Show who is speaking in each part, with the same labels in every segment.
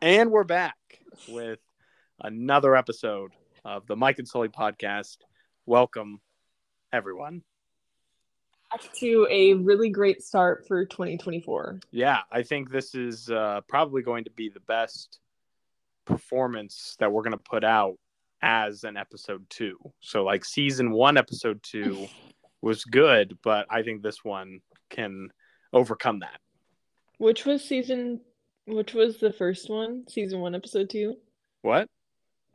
Speaker 1: And we're back with another episode of the Mike and Sully podcast. Welcome, everyone.
Speaker 2: Back to a really great start for 2024.
Speaker 1: Yeah, I think this is uh, probably going to be the best performance that we're going to put out as an episode two. So, like, season one, episode two was good, but I think this one can overcome that.
Speaker 2: Which was season? Which was the first one? Season one, episode two.
Speaker 1: What?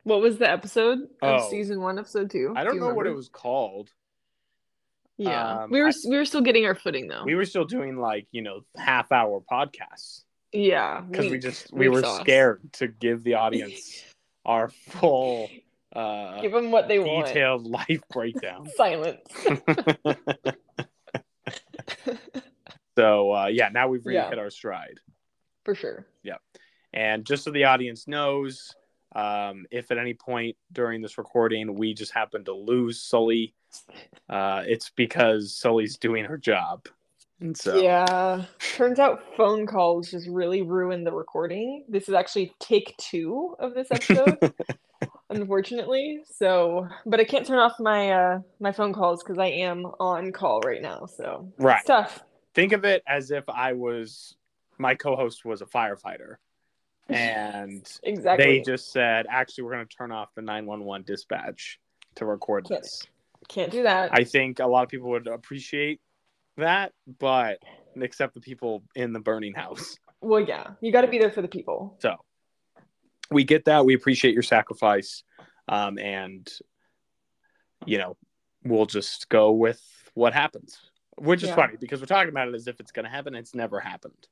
Speaker 2: What was the episode of
Speaker 1: Oh.
Speaker 2: season one, episode two?
Speaker 1: I
Speaker 2: Do
Speaker 1: don't
Speaker 2: you
Speaker 1: know what it was called.
Speaker 2: Yeah,
Speaker 1: Um,
Speaker 2: we were
Speaker 1: I-
Speaker 2: we were still getting our footing though.
Speaker 1: We were still doing like, you know, half hour podcasts
Speaker 2: yeah,
Speaker 1: because we just we were
Speaker 2: sauce.
Speaker 1: scared to give the audience our full uh
Speaker 2: Give them what they want.
Speaker 1: detailed life breakdown.
Speaker 2: Silence.
Speaker 1: so uh yeah, now we've really
Speaker 2: Yeah.
Speaker 1: hit our stride.
Speaker 2: For sure. Yeah.
Speaker 1: And just so the audience knows, um, if at any point during this recording we just happen to lose Sully, uh, it's because Sully's doing her job. And so
Speaker 2: Yeah. Turns out phone calls just really ruin the recording. This is actually take two of this episode, unfortunately. So, but I can't turn off my uh my phone calls because I am on call right now. So
Speaker 1: Right.
Speaker 2: it's tough.
Speaker 1: think of it as if I was my co-host was a firefighter, and
Speaker 2: Exactly.
Speaker 1: they just said, "Actually, we're going to turn off the 911 dispatch to record
Speaker 2: Can't-
Speaker 1: this."
Speaker 2: can't do that.
Speaker 1: I think a lot of people would appreciate that, but except the people in the burning house.
Speaker 2: well, yeah, you got to be there for the people.
Speaker 1: So we get that. We appreciate your sacrifice, um, and you know, we'll just go with what happens, which is
Speaker 2: Yeah.
Speaker 1: funny because we're talking about it as if it's going to happen. It's never happened.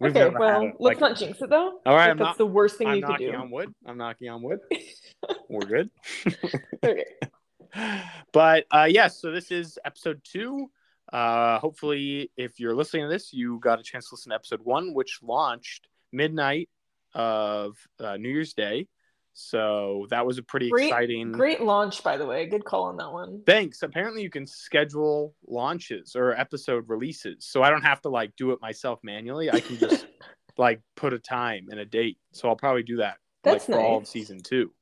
Speaker 1: We've
Speaker 2: okay, well, let's
Speaker 1: like-
Speaker 2: not jinx it though.
Speaker 1: All right,
Speaker 2: Like,
Speaker 1: I'm
Speaker 2: that's
Speaker 1: not.
Speaker 2: the worst thing
Speaker 1: I'm
Speaker 2: you could
Speaker 1: knocking
Speaker 2: do.
Speaker 1: on wood. I'm knocking on wood. We're good.
Speaker 2: okay.
Speaker 1: but uh yes, so this is episode two. Uh hopefully if you're listening to this, you got a chance to listen to episode one, which launched midnight of uh, New Year's Day. So that was a pretty
Speaker 2: Great-
Speaker 1: exciting
Speaker 2: Great launch, by the way. Good call on that one.
Speaker 1: Thanks. Apparently you can schedule launches or episode releases. So I don't have to like do it myself manually. I can just like put a time and a date. So I'll probably do that
Speaker 2: That's
Speaker 1: like for all of season two.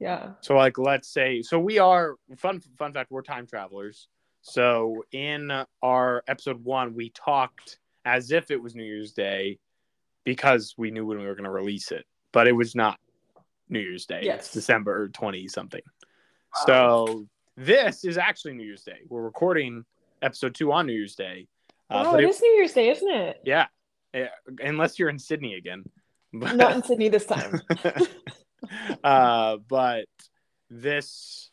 Speaker 2: Yeah.
Speaker 1: So like let's say so we are fun fun fact we're time travelers. So in our episode 1 we talked as if it was New Year's Day because we knew when we were going to release it, but it was not New Year's Day.
Speaker 2: Yes.
Speaker 1: It's December 20 something. So this is actually New Year's Day. We're recording episode 2 on New Year's Day. Uh,
Speaker 2: oh, it is New Year's Day, isn't it?
Speaker 1: yeah. Yeah, unless you're in Sydney again. But-
Speaker 2: Not in Sydney this time.
Speaker 1: uh, but this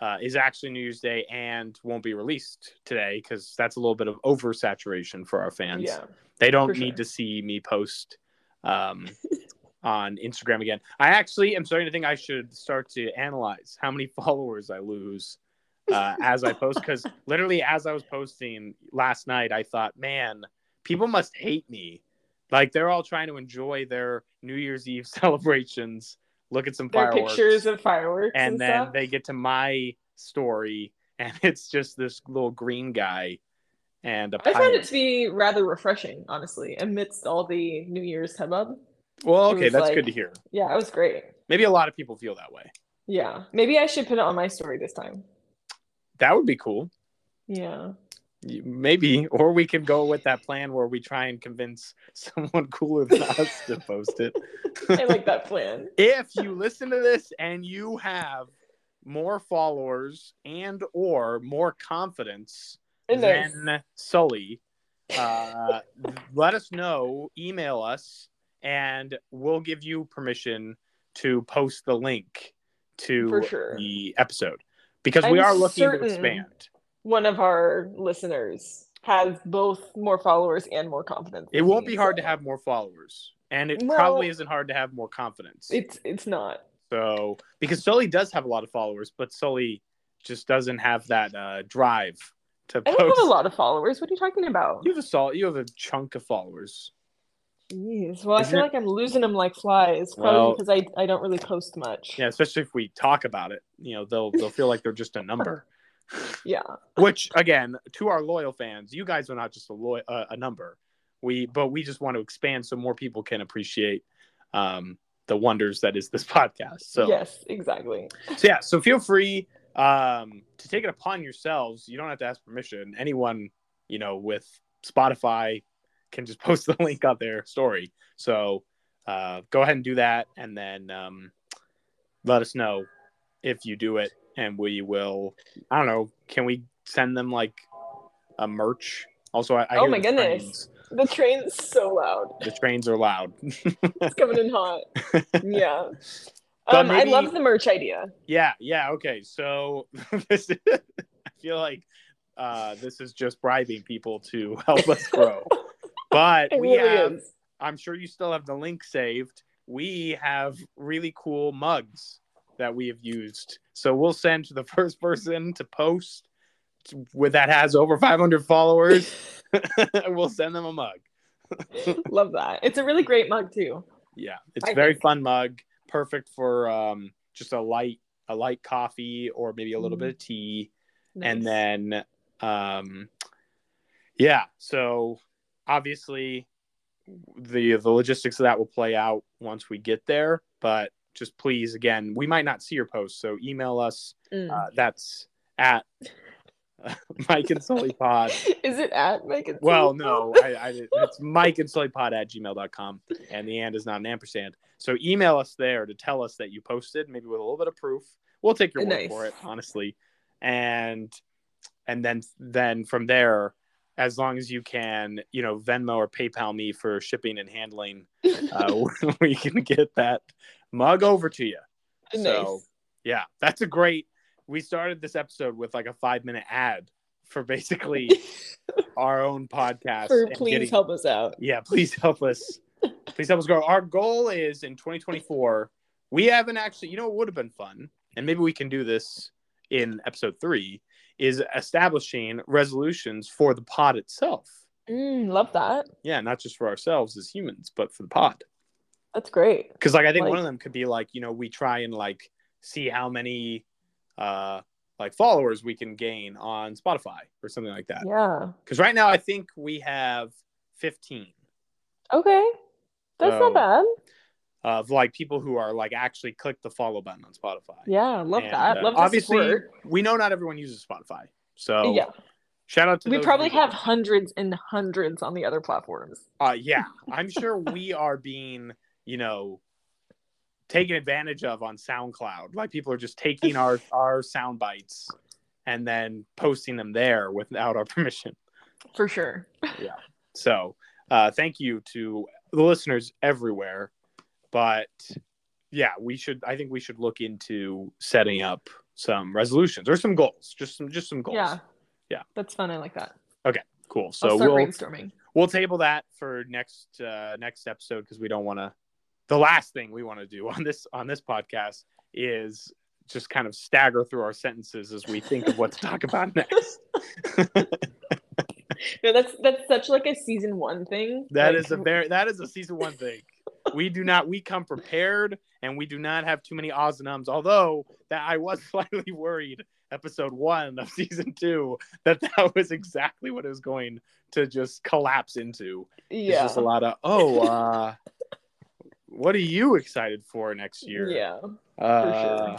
Speaker 1: uh, is actually New Year's Day and won't be released today because that's a little bit of oversaturation for our fans.
Speaker 2: yeah.
Speaker 1: They don't need
Speaker 2: sure.
Speaker 1: to see me post um, on Instagram again. I actually am starting to think I should start to analyze how many followers I lose uh, as I post because literally as I was posting last night, I thought, man, people must hate me. Like they're all trying to enjoy their New Year's Eve celebrations, look at some
Speaker 2: There are
Speaker 1: fireworks,
Speaker 2: pictures of fireworks
Speaker 1: and
Speaker 2: and,
Speaker 1: then
Speaker 2: stuff.
Speaker 1: they get to my story, and it's just this little green guy and a
Speaker 2: I found it to be rather refreshing, honestly, amidst all the New Year's hubbub.
Speaker 1: Well, okay, that's
Speaker 2: like-
Speaker 1: good to hear.
Speaker 2: Yeah, it was great.
Speaker 1: Maybe a lot of people feel that way.
Speaker 2: Yeah, maybe I should put it on my story this time.
Speaker 1: That would be cool.
Speaker 2: Yeah,
Speaker 1: Maybe, or we can go with that plan where we try and convince someone cooler than us to post it.
Speaker 2: I like that plan.
Speaker 1: if you listen to this and you have more followers and or more confidence than Sully, uh, let us know. Email us, and we'll give you permission to post the link to
Speaker 2: sure.
Speaker 1: the episode because we
Speaker 2: I'm
Speaker 1: are looking to expand.
Speaker 2: one of our listeners has both more followers and more confidence.
Speaker 1: It won't
Speaker 2: me,
Speaker 1: be hard to have more followers, and it
Speaker 2: Well-
Speaker 1: probably isn't hard to have more confidence.
Speaker 2: It's it's not.
Speaker 1: So because Sully does have a lot of followers, but Sully just doesn't have that uh, drive to
Speaker 2: I
Speaker 1: post.
Speaker 2: don't have a lot of followers. What are you talking about?
Speaker 1: You have a sol- you have a chunk of followers.
Speaker 2: Jeez. Well, I
Speaker 1: Isn't
Speaker 2: feel
Speaker 1: it-
Speaker 2: like I'm losing them like flies, probably
Speaker 1: Well-
Speaker 2: because I, I don't really post much.
Speaker 1: Yeah, especially if we talk about it. You know, they'll they'll feel like they're just a number.
Speaker 2: Yeah.
Speaker 1: Which again, to our loyal fans, you guys are not just a loy- uh, a number. We but we just want to expand so more people can appreciate um, the wonders that is this podcast. So
Speaker 2: yes, exactly.
Speaker 1: so yeah, so feel free um, to take it upon yourselves. You don't have to ask permission. Anyone, you know, with Spotify can just post the link on their story. So uh, go ahead and do that, and then um, let us know if you do it, and we will. I don't know. Can we send them like a merch? Also, I, I
Speaker 2: Oh my
Speaker 1: the
Speaker 2: goodness.
Speaker 1: trains-
Speaker 2: The train's so loud.
Speaker 1: the trains are loud.
Speaker 2: It's coming in hot. Yeah. Um, I love the merch idea.
Speaker 1: Yeah, yeah, okay. So this is, I feel like uh, this is just bribing people to help us grow. But
Speaker 2: It
Speaker 1: we
Speaker 2: really
Speaker 1: have,
Speaker 2: is.
Speaker 1: I'm sure you still have the link saved. We have really cool mugs that we have used. So we'll send to the first person to post with that has over 500 followers. we'll send them a mug.
Speaker 2: Love that. It's a really great mug too.
Speaker 1: Yeah, it's
Speaker 2: I
Speaker 1: a very
Speaker 2: think.
Speaker 1: fun mug, perfect for um, just a light a light coffee or maybe a little
Speaker 2: Mhm.
Speaker 1: bit of tea.
Speaker 2: Nice.
Speaker 1: and then um yeah so obviously the the logistics of that will play out once we get there but just please again we might not see your post so email us.
Speaker 2: Mm.
Speaker 1: uh, that's at mike and sully pod.
Speaker 2: Is it at Make It
Speaker 1: well no I, I it's mike and sully pod at gmail.com and the and is not an ampersand. So email us there to tell us that you posted maybe with a little bit of proof. We'll take your word
Speaker 2: Nice.
Speaker 1: for it honestly. And and then then from there as long as you can you know venmo or paypal me for shipping and handling uh, we can get that mug over to you
Speaker 2: nice.
Speaker 1: so yeah that's a great we started this episode with like a five minute ad for basically our own podcast
Speaker 2: For please
Speaker 1: getting-
Speaker 2: help us out.
Speaker 1: yeah please help us please help us grow our goal is in 2024 we haven't actually you know it would have been fun and maybe we can do this in episode three is establishing resolutions for the pod itself
Speaker 2: Mm, love that.
Speaker 1: yeah not just for ourselves as humans but for the pod
Speaker 2: That's great.
Speaker 1: because like i think
Speaker 2: Like-
Speaker 1: one of them could be like you know we try and like see how many uh like followers we can gain on spotify or something like that
Speaker 2: Yeah.
Speaker 1: because right now i think we have 15
Speaker 2: Okay. That's
Speaker 1: So,
Speaker 2: not bad.
Speaker 1: Of like people who are like actually click the follow button on spotify
Speaker 2: Yeah, love
Speaker 1: And,
Speaker 2: that.
Speaker 1: uh,
Speaker 2: love
Speaker 1: obviously we know not everyone uses spotify so
Speaker 2: yeah.
Speaker 1: shout out to
Speaker 2: We probably
Speaker 1: people.
Speaker 2: have hundreds and hundreds on the other platforms.
Speaker 1: uh yeah i'm sure we are being you know taken advantage of on soundcloud like people are just taking our our sound bites and then posting them there without our permission
Speaker 2: For sure. Yeah.
Speaker 1: So uh thank you to the listeners everywhere but yeah we should i think we should look into setting up some resolutions or some goals just some just some goals
Speaker 2: Yeah.
Speaker 1: Yeah.
Speaker 2: That's fun. I like that.
Speaker 1: Okay,
Speaker 2: cool
Speaker 1: so we'll
Speaker 2: brainstorming.
Speaker 1: we'll table that for next uh next episode because we don't want to the last thing we want to do on this on this podcast is just kind of stagger through our sentences as we think of what to talk about next
Speaker 2: No, that's that's such like a season one thing.
Speaker 1: That
Speaker 2: Like,
Speaker 1: is a very that is a season one thing. We do not we come prepared and we do not have too many ahs and ums. Although that I was slightly worried episode one of season two that that was exactly what it was going to just collapse into. It's
Speaker 2: yeah.
Speaker 1: just a lot of oh uh what are you excited for next year?
Speaker 2: Yeah.
Speaker 1: Uh,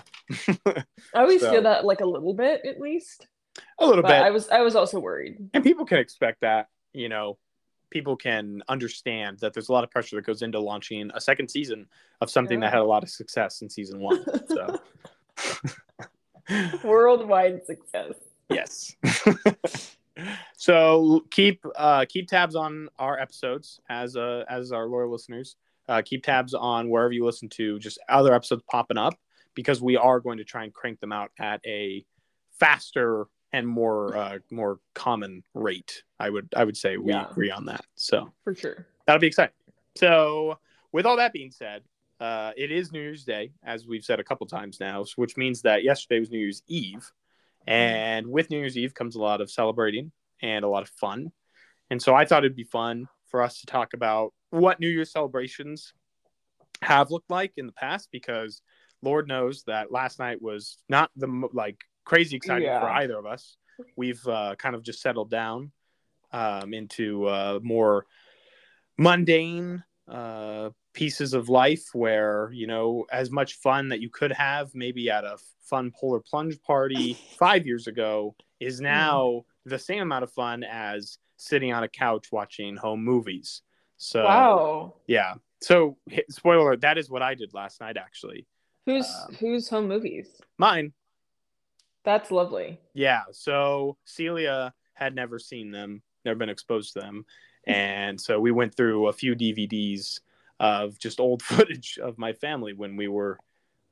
Speaker 2: I always
Speaker 1: So-
Speaker 2: feel that like a little bit at least.
Speaker 1: A little
Speaker 2: But
Speaker 1: bit.
Speaker 2: I was I was also worried.
Speaker 1: and people can expect that you know people can understand that there's a lot of pressure that goes into launching a second season of something that had a lot of success in season one so
Speaker 2: Worldwide success.
Speaker 1: yes so keep uh keep tabs on our episodes as uh as our loyal listeners uh keep tabs on wherever you listen to just other episodes popping up because we are going to try and crank them out at a faster and more uh more common rate i would i would say we
Speaker 2: Yeah.
Speaker 1: agree on that so
Speaker 2: For sure.
Speaker 1: that'll be exciting. So, with all that being said, uh, it is New Year's Day, as we've said a couple times now, which means that yesterday was New Year's Eve. And with New Year's Eve comes a lot of celebrating and a lot of fun. And so I thought it'd be fun for us to talk about what New Year's celebrations have looked like in the past, because Lord knows that last night was not the like crazy exciting
Speaker 2: Yeah.
Speaker 1: for either of us. We've uh, kind of just settled down um, into uh, more mundane uh pieces of life where you know as much fun that you could have maybe at a fun polar plunge party five years ago is
Speaker 2: Hmm.
Speaker 1: now the same amount of fun as sitting on a couch watching home movies. So
Speaker 2: wow.
Speaker 1: yeah. So spoiler alert, that is what I did last night actually.
Speaker 2: Who's
Speaker 1: Um,
Speaker 2: who's home movies?
Speaker 1: Mine.
Speaker 2: That's lovely.
Speaker 1: Yeah. So Celia had never seen them, never been exposed to them. And so we went through a few DVDs of just old footage of my family when we were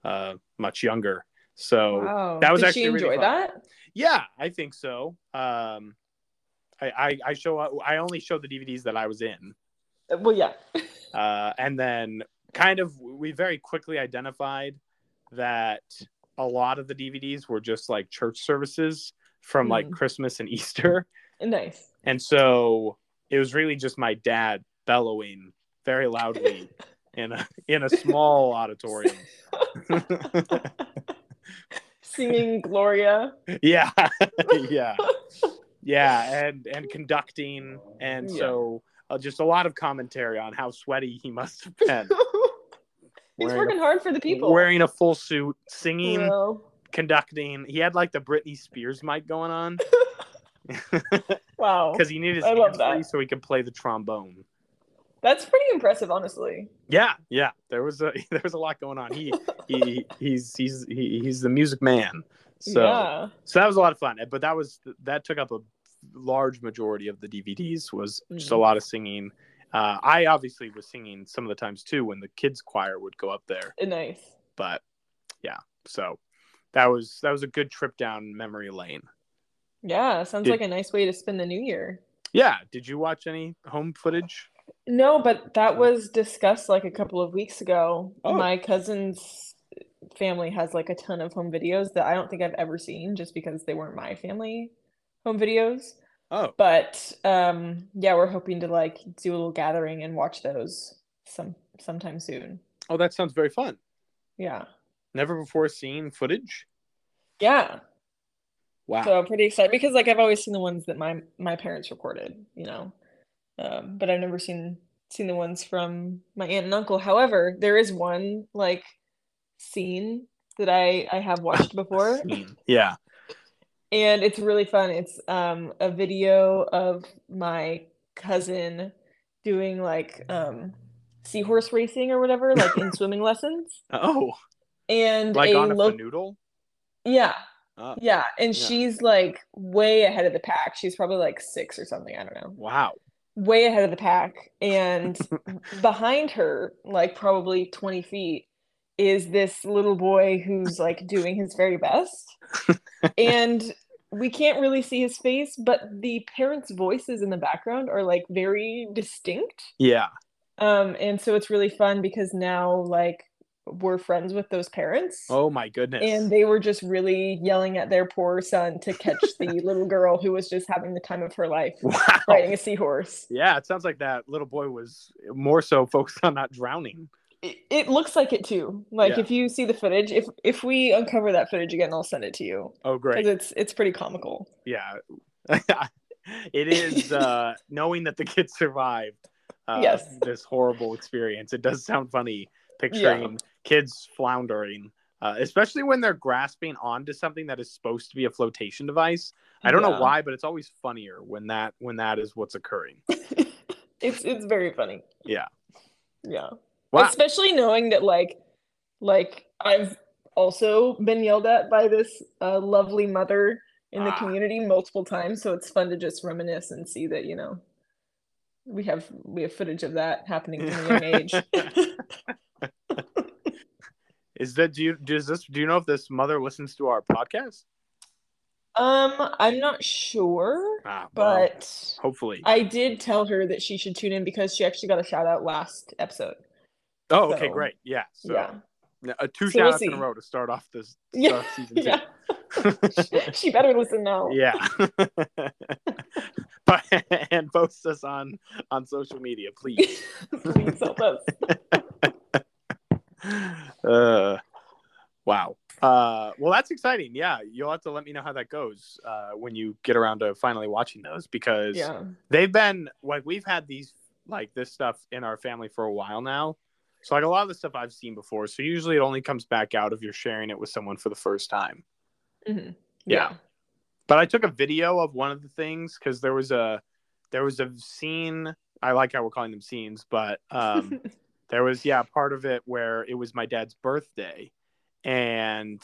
Speaker 1: uh, much younger. So
Speaker 2: wow.
Speaker 1: that was
Speaker 2: Did
Speaker 1: actually
Speaker 2: she
Speaker 1: really
Speaker 2: enjoy
Speaker 1: fun.
Speaker 2: that?
Speaker 1: yeah, I think so. Um, I, I, I show I only showed the DVDs that I was in.
Speaker 2: Uh, Well, yeah.
Speaker 1: Uh, and then kind of we very quickly identified that a lot of the DVDs were just like church services from like
Speaker 2: Hmm.
Speaker 1: Christmas and Easter.
Speaker 2: nice.
Speaker 1: And so it was really just my dad bellowing very loudly in a in a small auditorium.
Speaker 2: Singing Gloria.
Speaker 1: yeah. yeah. Yeah, and and conducting and
Speaker 2: Yeah.
Speaker 1: so uh, just a lot of commentary on how sweaty he must have been.
Speaker 2: He's
Speaker 1: Wearing a-
Speaker 2: working hard for the people.
Speaker 1: Wearing a full suit, singing,
Speaker 2: Well,
Speaker 1: conducting. He had like the Britney Spears mic going on
Speaker 2: wow.
Speaker 1: because he needed his
Speaker 2: I
Speaker 1: hands free so he could play the trombone.
Speaker 2: That's pretty impressive, honestly.
Speaker 1: Yeah, yeah. There was a there was a lot going on. He he he's he's he, he's the music man. So
Speaker 2: yeah.
Speaker 1: so that was a lot of fun. But that was that took up a large majority of the DVDs was just a
Speaker 2: Mhm.
Speaker 1: lot of singing. Uh, I obviously was singing some of the times too when the kids choir would go up there.
Speaker 2: Nice.
Speaker 1: But yeah, so that was that was a good trip down memory lane.
Speaker 2: Yeah, sounds
Speaker 1: Did-
Speaker 2: like a nice way to spend the new year.
Speaker 1: Yeah. Did you watch any home footage?
Speaker 2: No, but that was discussed like a couple of weeks ago.
Speaker 1: Oh.
Speaker 2: My cousin's family has like a ton of home videos that I don't think I've ever seen just because they weren't my family home videos.
Speaker 1: Oh,
Speaker 2: But um yeah, we're hoping to like do a little gathering and watch those some sometime soon.
Speaker 1: oh, that sounds very fun.
Speaker 2: Yeah.
Speaker 1: Never before seen footage.
Speaker 2: Yeah.
Speaker 1: Wow.
Speaker 2: So I'm pretty excited because like I've always seen the ones that my my parents recorded, you know. Um, but I've never seen seen the ones from my aunt and uncle. However, there is one like scene that I I have watched before
Speaker 1: Yeah.
Speaker 2: And it's really fun. It's um a video of my cousin doing like um seahorse racing or whatever, like in swimming lessons.
Speaker 1: Oh,
Speaker 2: And
Speaker 1: like
Speaker 2: a
Speaker 1: on a
Speaker 2: lo-
Speaker 1: noodle.
Speaker 2: yeah,
Speaker 1: Oh,
Speaker 2: yeah, and
Speaker 1: Yeah.
Speaker 2: she's like way ahead of the pack. She's probably like six or something. I don't know.
Speaker 1: wow.
Speaker 2: Way ahead of the pack. And behind her, like probably 20 feet, is this little boy who's like doing his very best. And we can't really see his face, but the parents' voices in the background are like very distinct.
Speaker 1: Yeah.
Speaker 2: Um, and so it's really fun because now like we're friends with those parents.
Speaker 1: Oh my goodness.
Speaker 2: And they were just really yelling at their poor son to catch the little girl who was just having the time of her life
Speaker 1: wow.
Speaker 2: riding a seahorse.
Speaker 1: Yeah, it sounds like that little boy was more so focused on not drowning.
Speaker 2: It, it looks like it too. Like
Speaker 1: Yeah.
Speaker 2: if you see the footage, if if we uncover that footage again, I'll send it to you
Speaker 1: Oh, great.
Speaker 2: it's it's pretty comical.
Speaker 1: Yeah. it is uh, knowing that the kid survived uh,
Speaker 2: Yes.
Speaker 1: this horrible experience. It does sound funny picturing kids floundering, uh, especially when they're grasping onto something that is supposed to be a flotation device. I don't know why, but it's always funnier when that when that is what's occurring.
Speaker 2: It's it's very funny.
Speaker 1: Yeah.
Speaker 2: Yeah.
Speaker 1: Wow.
Speaker 2: Especially knowing that like like I've also been yelled at by this uh, lovely mother in the
Speaker 1: Ah.
Speaker 2: community multiple times, so it's fun to just reminisce and see that, you know, we have we have footage of that happening from a young age.
Speaker 1: Is that do you does this do you know if this mother listens to our podcast?
Speaker 2: um, I'm not sure,
Speaker 1: Ah, well,
Speaker 2: but
Speaker 1: hopefully.
Speaker 2: I did tell her that she should tune in because she actually got a shout out last episode.
Speaker 1: Oh, okay,
Speaker 2: so-
Speaker 1: great. Yeah. So
Speaker 2: yeah.
Speaker 1: uh, two
Speaker 2: So we'll
Speaker 1: shout outs in a row to start off this
Speaker 2: Yeah.
Speaker 1: season two.
Speaker 2: Yeah. she better listen now.
Speaker 1: yeah. but and post us on on social media, please.
Speaker 2: Please help us.
Speaker 1: uh, wow. Uh, well, that's exciting. Yeah, you'll have to let me know how that goes uh, when you get around to finally watching those because
Speaker 2: Yeah.
Speaker 1: they've been like we've had these like this stuff in our family for a while now. So like a lot of the stuff I've seen before. So usually it only comes back out if you're sharing it with someone for the first time.
Speaker 2: Mhm.
Speaker 1: Yeah. But I took a video of one of the things because there was a there was a scene. I like how we're calling them scenes, but um, there was yeah part of it where it was my dad's birthday, and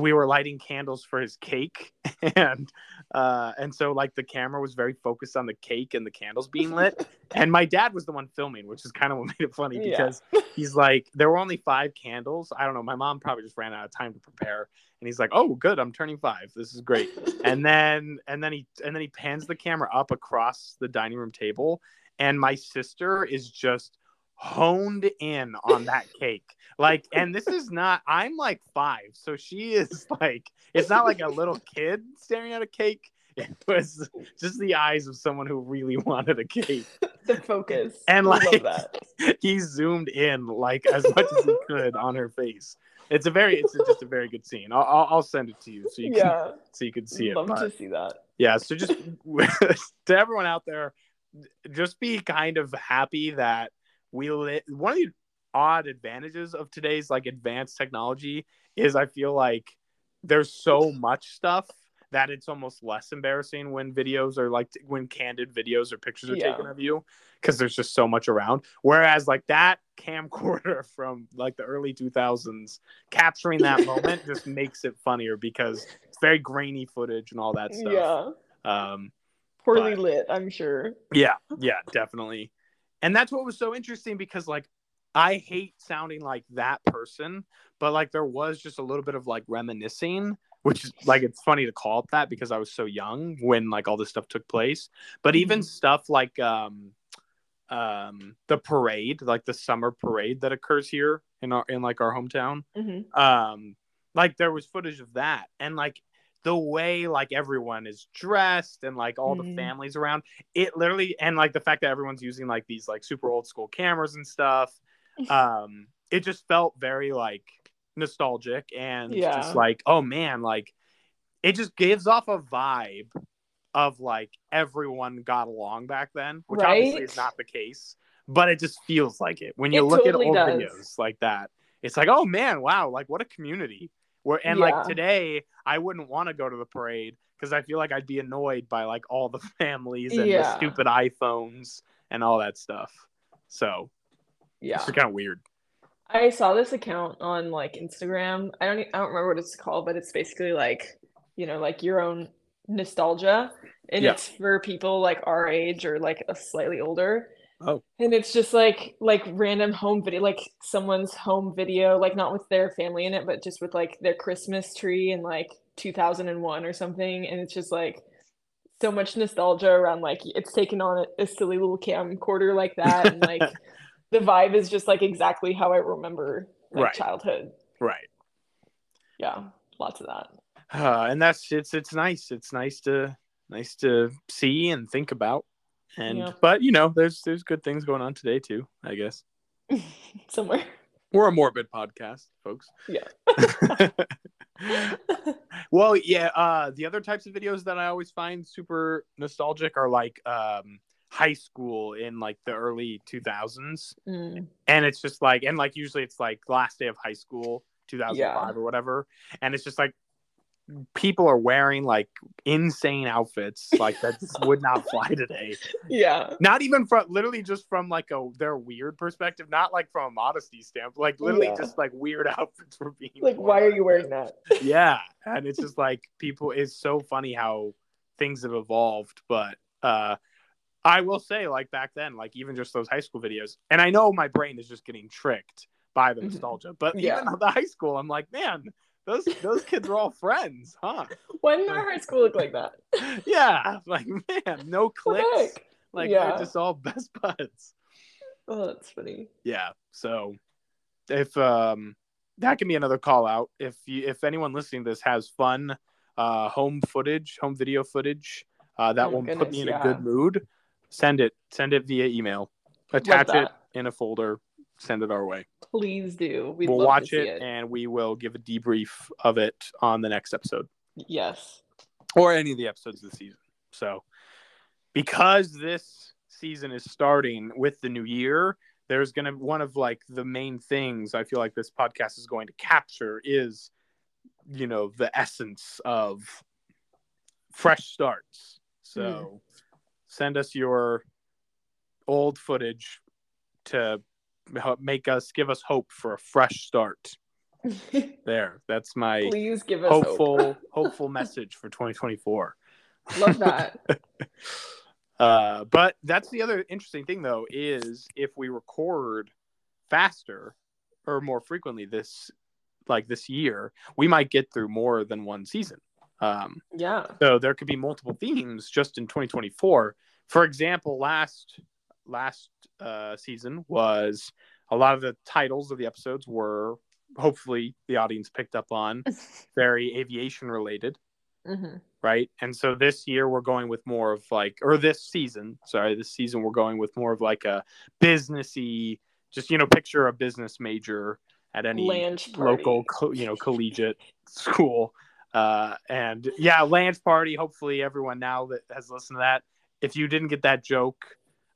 Speaker 1: we were lighting candles for his cake, and uh, and so like the camera was very focused on the cake and the candles being lit, and my dad was the one filming, which is kind of what made it funny
Speaker 2: Yeah.
Speaker 1: because he's like there were only five candles. I don't know. My mom probably just ran out of time to prepare, and he's like, "Oh, good, I'm turning five. This is great." and then and then he and then he pans the camera up across the dining room table and my sister is just honed in on that cake like and this is not i'm like five so she is like it's not like a little kid staring at a cake it was just the eyes of someone who really wanted a cake
Speaker 2: the focus.
Speaker 1: And,
Speaker 2: I love
Speaker 1: like,
Speaker 2: that.
Speaker 1: he zoomed in like as much as he could on her face it's a very it's just a very good scene i'll, I'll, I'll send it to you so you can
Speaker 2: Yeah.
Speaker 1: so you can see it
Speaker 2: Love
Speaker 1: but-
Speaker 2: to see that.
Speaker 1: yeah so just to everyone out there just be kind of happy that we li- one of the odd advantages of today's like advanced technology is i feel like there's so much stuff that it's almost less embarrassing when videos are like when candid videos or pictures are
Speaker 2: Yeah.
Speaker 1: taken of you because there's just so much around whereas like that camcorder from like the early 2000s capturing that moment just makes it funnier because it's very grainy footage and all that stuff
Speaker 2: Yeah.
Speaker 1: um,
Speaker 2: Poorly
Speaker 1: but-
Speaker 2: lit, I'm sure.
Speaker 1: yeah, yeah, definitely. And that's what was so interesting because like I hate sounding like that person, but like there was just a little bit of like reminiscing, which is like it's funny to call it that because I was so young when like all this stuff took place. But even
Speaker 2: Mhm.
Speaker 1: stuff like um um the parade, like the summer parade that occurs here in our in like our hometown
Speaker 2: hmm
Speaker 1: um like there was footage of that and like the way like everyone is dressed and like all the
Speaker 2: Mhm.
Speaker 1: families around it literally and like the fact that everyone's using like these like super old school cameras and stuff um it just felt very like nostalgic and
Speaker 2: Yeah.
Speaker 1: just like oh man like it just gives off a vibe of like everyone got along back then which obviously is not the case but it just feels like it when you
Speaker 2: It
Speaker 1: look
Speaker 2: totally
Speaker 1: at old
Speaker 2: does.
Speaker 1: videos like that it's like oh man wow like what a community where and
Speaker 2: Yeah.
Speaker 1: like today i wouldn't want to go to the parade because i feel like i'd be annoyed by like all the families and the stupid iphones and all that stuff so
Speaker 2: Yeah.
Speaker 1: it's kind of weird
Speaker 2: I saw this account on like Instagram. I don't I don't remember what it's called, but it's basically like, you know, like your own nostalgia. And
Speaker 1: Yeah.
Speaker 2: it's for people like our age or like a slightly older.
Speaker 1: Oh.
Speaker 2: And it's just like like random home video, like someone's home video, like not with their family in it, but just with like their Christmas tree in like 2001 or something. And it's just like so much nostalgia around like it's taken on a, a silly little camcorder like that. And like the vibe is just like exactly how I remember like
Speaker 1: Right.
Speaker 2: childhood.
Speaker 1: right
Speaker 2: Yeah, lots of that.
Speaker 1: uh, and that's it's it's nice it's nice to nice to see and think about and but you know there's there's good things going on today too i guess
Speaker 2: Somewhere.
Speaker 1: we're a morbid podcast folks
Speaker 2: Yeah.
Speaker 1: well yeah uh the other types of videos that i always find super nostalgic are like um high school in like the early 2000s
Speaker 2: Mm,
Speaker 1: and it's just like and like usually it's like last day of high school 2005
Speaker 2: Yeah.
Speaker 1: or whatever and it's just like people are wearing like insane outfits like that would not fly today
Speaker 2: yeah.
Speaker 1: not even from literally just from like a their weird perspective not like from a modesty stamp like literally
Speaker 2: Yeah.
Speaker 1: just like weird outfits were being
Speaker 2: Like,
Speaker 1: worn.
Speaker 2: why are you wearing that?
Speaker 1: yeah and it's just like people it's so funny how things have evolved but uh i will say like back then like even just those high school videos and i know my brain is just getting tricked by the
Speaker 2: Mhm.
Speaker 1: nostalgia but
Speaker 2: Yeah.
Speaker 1: even the high school i'm like man those those kids are all friends huh
Speaker 2: Why didn't our high school look like that?
Speaker 1: yeah like man no
Speaker 2: cliques
Speaker 1: like
Speaker 2: Yeah.
Speaker 1: they're just all best buds
Speaker 2: Oh, that's funny.
Speaker 1: yeah so if um that can be another call out if you if anyone listening to this has fun uh home footage home video footage uh that
Speaker 2: Oh
Speaker 1: will put me in
Speaker 2: yeah.
Speaker 1: a good mood send it send it via email attach it in a folder send it our way
Speaker 2: Please do.
Speaker 1: We'll
Speaker 2: love
Speaker 1: watch it,
Speaker 2: it.
Speaker 1: and we will give a debrief of it on the next episode
Speaker 2: Yes.
Speaker 1: or any of the episodes of the season so because this season is starting with the new year, there's going to one of like the main things I feel like this podcast is going to capture is you know the essence of fresh starts. So
Speaker 2: Mm.
Speaker 1: send us your old footage to make us give us hope for a fresh start. There, that's my
Speaker 2: Please give us hope.
Speaker 1: hopeful hopeful message for 2024.
Speaker 2: Love that.
Speaker 1: Uh, but that's the other interesting thing, though, is if we record faster or more frequently this, like this year, we might get through more than one season. Um,
Speaker 2: Yeah.
Speaker 1: so there could be multiple themes just in 2024. For example, last last uh, season was a lot of the titles of the episodes were hopefully the audience picked up on very aviation related
Speaker 2: hmm
Speaker 1: right? And so this year we're going with more of like, or this season, sorry, this season we're going with more of like a businessy, just you know, picture a business major at any local, co- you know, collegiate school, uh, and yeah, Lance party. Hopefully, everyone now that has listened to that, if you didn't get that joke,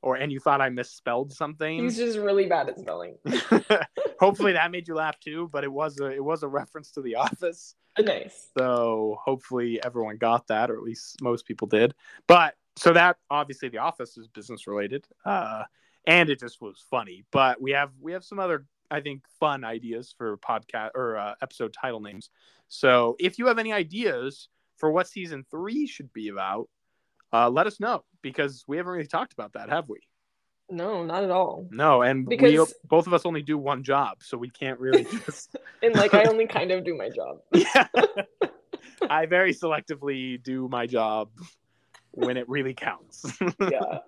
Speaker 1: or and you thought I misspelled something,
Speaker 2: He's just really bad at spelling.
Speaker 1: hopefully that made you laugh too. But it was a it was a reference to The Office.
Speaker 2: nice.
Speaker 1: So hopefully everyone got that, or at least most people did. But so that obviously the office is business related, uh, and it just was funny. But we have we have some other I think fun ideas for podcast or uh, episode title names. So if you have any ideas for what season three should be about, uh, let us know because we haven't really talked about that, have we?
Speaker 2: No, not at all.
Speaker 1: No, and we
Speaker 2: Because-
Speaker 1: both of us only do one job, so we can't really just
Speaker 2: And like I only kind of do my job.
Speaker 1: yeah. I very selectively do my job when it really counts.
Speaker 2: Yeah.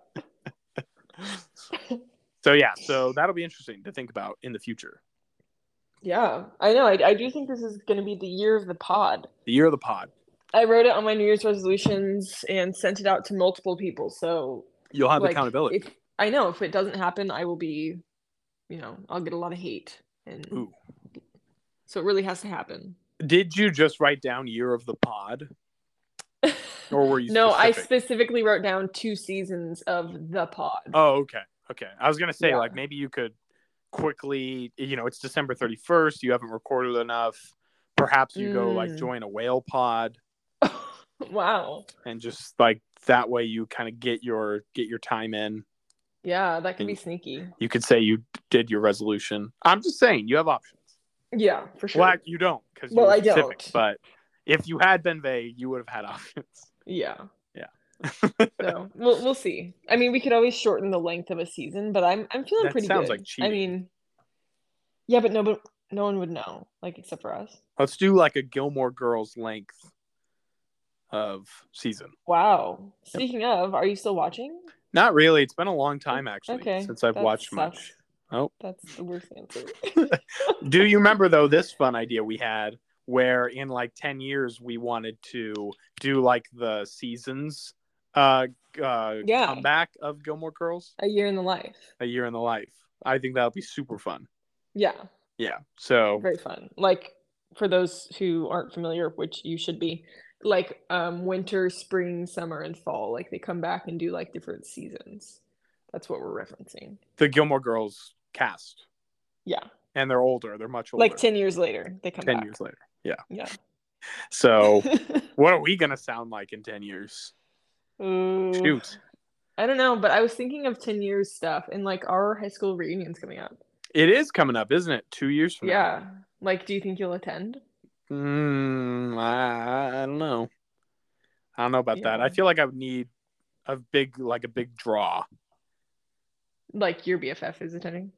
Speaker 1: so yeah, so that'll be interesting to think about in the future.
Speaker 2: Yeah. I know. I, I do think this is going to be the year of the pod.
Speaker 1: The year of the pod.
Speaker 2: I wrote it on my New Year's resolutions and sent it out to multiple people. So
Speaker 1: You'll have
Speaker 2: like,
Speaker 1: accountability.
Speaker 2: If I know if it doesn't happen, I will be, you know, I'll get a lot of hate. And
Speaker 1: Ooh.
Speaker 2: so it really has to happen.
Speaker 1: Did you just write down year of the pod, or were you?
Speaker 2: no, I specifically wrote down two seasons of the pod.
Speaker 1: Oh, okay, okay. I was gonna say
Speaker 2: Yeah.
Speaker 1: like maybe you could quickly, you know, it's December thirty first. You haven't recorded enough. Perhaps you go like
Speaker 2: Mm.
Speaker 1: join a whale pod.
Speaker 2: wow.
Speaker 1: and just like that way you kind of get your get your time in
Speaker 2: Yeah, that could be sneaky.
Speaker 1: you could say you did your resolution i'm just saying you have options
Speaker 2: Yeah, for sure.
Speaker 1: well you don't because
Speaker 2: Well, I
Speaker 1: specific
Speaker 2: don't.
Speaker 1: but if you had been vague you would have had options
Speaker 2: Yeah.
Speaker 1: Yeah.
Speaker 2: so we'll we'll see. I mean, we could always shorten the length of a season, but I'm I'm feeling
Speaker 1: That
Speaker 2: pretty
Speaker 1: sounds
Speaker 2: good.
Speaker 1: like
Speaker 2: I mean, yeah, but no, but no one would know, like except for us.
Speaker 1: let's do like a gilmore girls length of season
Speaker 2: Wow. Speaking of, are you still watching?
Speaker 1: not really it's been a long time actually
Speaker 2: Okay.
Speaker 1: since i've
Speaker 2: that
Speaker 1: watched
Speaker 2: sucks.
Speaker 1: much Oh.
Speaker 2: That's the worst answer.
Speaker 1: do you remember though this fun idea we had where in like 10 years we wanted to do like the seasons uh uh
Speaker 2: Yeah.
Speaker 1: comeback of gilmore girls
Speaker 2: a year in the life.
Speaker 1: a year in the life i think that would be super fun
Speaker 2: Yeah,
Speaker 1: yeah so
Speaker 2: very fun. Like for those who aren't familiar, which you should be, like um winter, spring, summer, and fall. Like they come back and do like different seasons. That's what we're referencing.
Speaker 1: the gilmore girls cast
Speaker 2: Yeah.
Speaker 1: and they're older they're much older
Speaker 2: Like 10 years later, they come
Speaker 1: 10
Speaker 2: back.
Speaker 1: years later yeah
Speaker 2: Yeah.
Speaker 1: so what are we gonna sound like in 10 years
Speaker 2: Ooh.
Speaker 1: shoot
Speaker 2: I don't know, but I was thinking of 10 years stuff and like our high school reunion's coming up.
Speaker 1: it is coming up isn't it two years from now
Speaker 2: Yeah. Like, do you think you'll attend?
Speaker 1: Mm, I, I don't know. I don't know about that. I feel like I would need a big, like a big draw.
Speaker 2: Like your BFF is attending?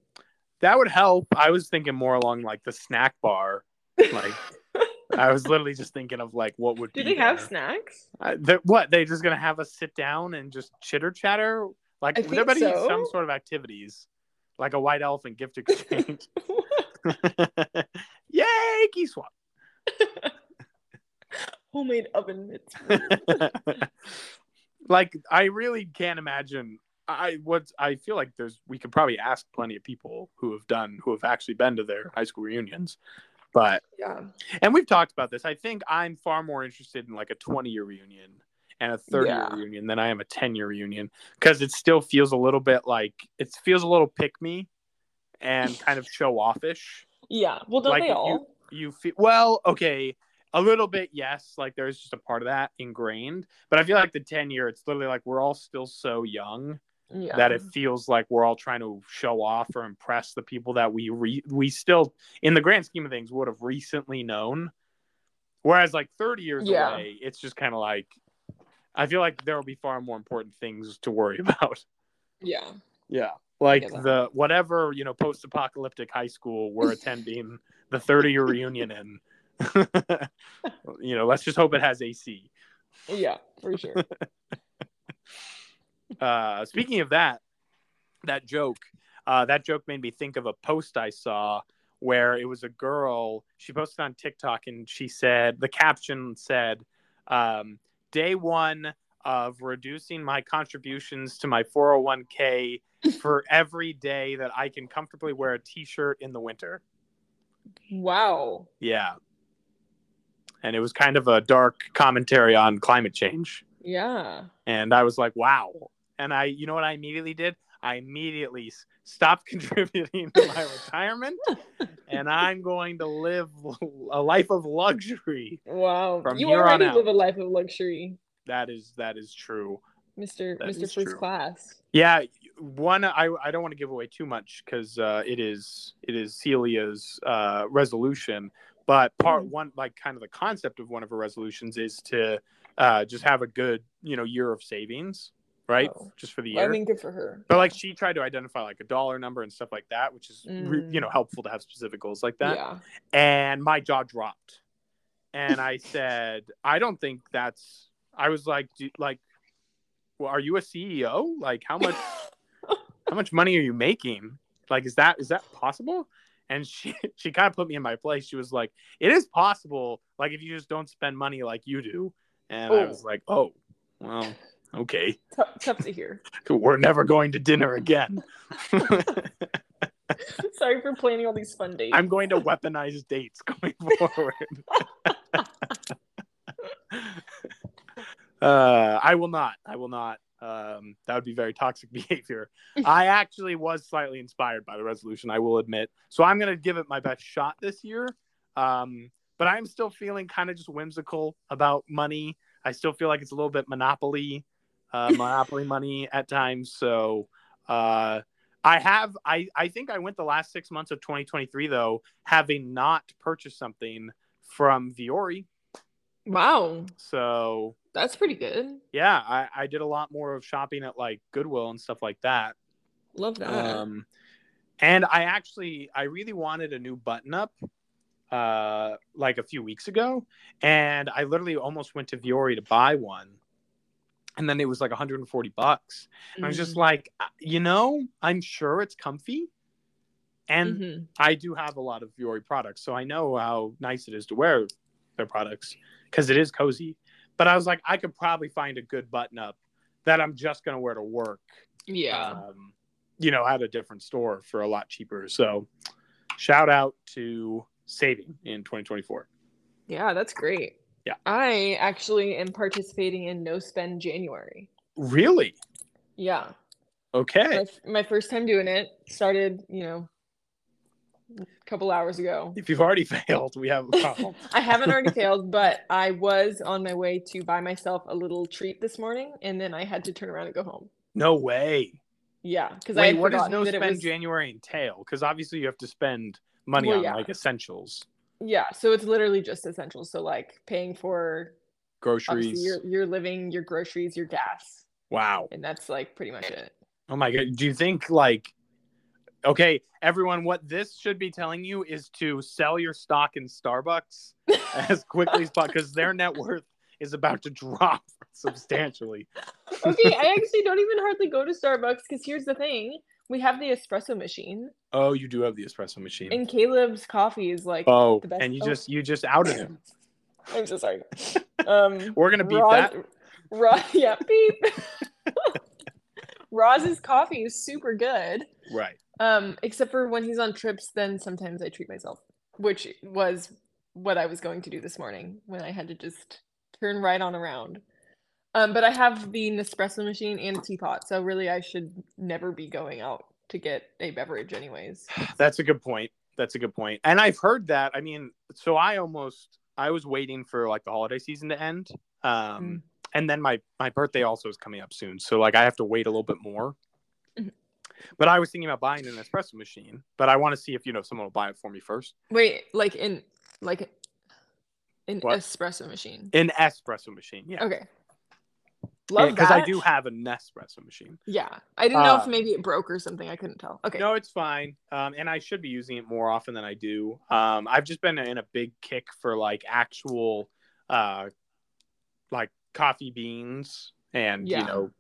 Speaker 1: That would help. I was thinking more along like the snack bar. Like I was literally just thinking of like what would
Speaker 2: do they have snacks?
Speaker 1: I, what they just gonna have us sit down and just chitter chatter? Like
Speaker 2: I
Speaker 1: there
Speaker 2: think
Speaker 1: better be some sort of activities, like a white elephant gift exchange. Yay, key swap.
Speaker 2: Homemade oven mitts.
Speaker 1: like I really can't imagine. I what I feel like there's we could probably ask plenty of people who have done who have actually been to their high school reunions, but
Speaker 2: yeah.
Speaker 1: and we've talked about this. I think I'm far more interested in like a 20 year reunion and a 30
Speaker 2: Yeah.
Speaker 1: year reunion than I am a 10 year reunion because it still feels a little bit like it feels a little pick me and kind of show offish.
Speaker 2: Yeah. Well, don't
Speaker 1: Like,
Speaker 2: they all?
Speaker 1: You feel well, okay, a little bit, yes. Like there's just a part of that ingrained, but I feel like the 10 year, it's literally like we're all still so young
Speaker 2: Yeah.
Speaker 1: that it feels like we're all trying to show off or impress the people that we re- we still in the grand scheme of things would have recently known whereas like 30 years
Speaker 2: Yeah.
Speaker 1: away it's just kind of like i feel like there will be far more important things to worry about
Speaker 2: yeah.
Speaker 1: yeah like
Speaker 2: Yeah.
Speaker 1: the whatever you know post-apocalyptic high school we're attending the 30 year reunion in you know let's just hope it has ac
Speaker 2: Yeah. For sure.
Speaker 1: uh, speaking of that, that joke, uh, that joke made me think of a post I saw where it was a girl. She posted on TikTok and she said, the caption said, um, day one of reducing my contributions to my 401k for every day that I can comfortably wear a t shirt in the winter.
Speaker 2: Wow.
Speaker 1: Yeah. And it was kind of a dark commentary on climate change.
Speaker 2: Yeah.
Speaker 1: and I was like, wow. And I, you know what I immediately did? I immediately stopped contributing to my retirement, and I'm going to live a life of luxury.
Speaker 2: Wow.
Speaker 1: From
Speaker 2: you
Speaker 1: here on
Speaker 2: already
Speaker 1: out.
Speaker 2: live a life of luxury,
Speaker 1: That is that is true.
Speaker 2: Mr.
Speaker 1: That
Speaker 2: Mr. First
Speaker 1: true.
Speaker 2: Class.
Speaker 1: Yeah, one I I don't want to give away too much because uh, it is it is Celia's uh, resolution, but part
Speaker 2: Mhm.
Speaker 1: one like kind of the concept of one of her resolutions is to uh, just have a good you know year of savings, right?
Speaker 2: Oh.
Speaker 1: Just for the year.
Speaker 2: I mean, good for her.
Speaker 1: But like she tried to identify like a dollar number and stuff like that, which is re-
Speaker 2: Mm.
Speaker 1: you know helpful to have specific goals like that.
Speaker 2: Yeah.
Speaker 1: And my jaw dropped, and I said, I don't think that's. I was like, do, like, well, are you a CEO? Like, how much how much money are you making? Like, is that is that possible? And she she kind of put me in my place. She was like, it is possible. Like, if you just don't spend money like you do. And I
Speaker 2: Oh.
Speaker 1: was like, oh, well, okay.
Speaker 2: Tough, tough to hear.
Speaker 1: We're never going to dinner again.
Speaker 2: Sorry for planning all these fun dates.
Speaker 1: I'm going to weaponize dates going forward. uh, I will not. I will not. Um, that would be very toxic behavior. I actually was slightly inspired by the resolution, I will admit. So I'm going to give it my best shot this year. Um, but I'm still feeling kind of just whimsical about money. I still feel like it's a little bit monopoly, uh, monopoly money at times. So uh, I have, I, I think I went the last six months of 2023 though, having not purchased something from Vuori.
Speaker 2: wow.
Speaker 1: So
Speaker 2: That's pretty good.
Speaker 1: yeah, I, I did a lot more of shopping at like Goodwill and stuff like that.
Speaker 2: Love that.
Speaker 1: Um, and I actually, I really wanted a new button up uh, like a few weeks ago, and I literally almost went to Vuori to buy one, and then it was like 140 bucks. And I was just
Speaker 2: Mhm.
Speaker 1: like, uh, you know, I'm sure it's comfy, and
Speaker 2: Mhm.
Speaker 1: I do have a lot of Vuori products, so I know how nice it is to wear their products because it is cozy. But I was like, I could probably find a good button up that I'm just gonna wear to work
Speaker 2: yeah.
Speaker 1: um, you know, at a different store for a lot cheaper. So, shout out to saving in 2024.
Speaker 2: yeah, that's great.
Speaker 1: Yeah.
Speaker 2: I actually am participating in No Spend January.
Speaker 1: Really?
Speaker 2: Yeah.
Speaker 1: Okay.
Speaker 2: My, my first time doing it started, you know, a couple hours ago.
Speaker 1: If you've already failed, we have a problem.
Speaker 2: I haven't already failed, but I was on my way to buy myself a little treat this morning, and then I had to turn around and go home.
Speaker 1: no way.
Speaker 2: Yeah, because I
Speaker 1: what does no spend
Speaker 2: was.
Speaker 1: January entail? Because obviously you have to spend money
Speaker 2: Well,
Speaker 1: on
Speaker 2: yeah.
Speaker 1: like essentials,
Speaker 2: Yeah, so it's literally just essentials. So like paying for
Speaker 1: groceries.
Speaker 2: your your living, your groceries, your gas,
Speaker 1: Wow.
Speaker 2: and that's like pretty much it.
Speaker 1: Oh my god. Do you think like okay, everyone, what this should be telling you is to sell your stock in Starbucks as quickly as possible because their net worth is about to drop substantially.
Speaker 2: okay, I actually don't even hardly go to Starbucks because here's the thing: we have the espresso machine,
Speaker 1: Oh, you do have the espresso machine.
Speaker 2: and Caleb's coffee is like.
Speaker 1: oh,
Speaker 2: the best-
Speaker 1: and you
Speaker 2: oh.
Speaker 1: just you just outed him.
Speaker 2: I'm so sorry. Um,
Speaker 1: We're gonna beat
Speaker 2: Roz,
Speaker 1: that.
Speaker 2: Roz, yeah, beep. Roz's coffee is super good.
Speaker 1: Right.
Speaker 2: Um, except for when he's on trips, then sometimes I treat myself, which was what I was going to do this morning when I had to just turn right on around. Um, but I have the Nespresso machine and a teapot, so really I should never be going out to get a beverage, anyways.
Speaker 1: That's a good point. That's a good point. And I've heard that. I mean, so I almost I was waiting for like the holiday season to end. Um,
Speaker 2: Mm.
Speaker 1: and then my my birthday also is coming up soon, so like I have to wait a little bit more.
Speaker 2: Mhm.
Speaker 1: But I was thinking about buying an espresso machine, but I want to see if you know someone will buy it for me first.
Speaker 2: Wait, like in like an
Speaker 1: What?
Speaker 2: espresso machine.
Speaker 1: An espresso machine, yeah,
Speaker 2: Okay. Love
Speaker 1: because
Speaker 2: that.
Speaker 1: I do have an espresso machine.
Speaker 2: Yeah, I didn't know
Speaker 1: Uh,
Speaker 2: if maybe it broke or something. I couldn't tell. Okay.
Speaker 1: No, it's fine. Um, and I should be using it more often than I do. Um, I've just been in a big kick for like actual, uh, like coffee beans and
Speaker 2: Yeah.
Speaker 1: you know,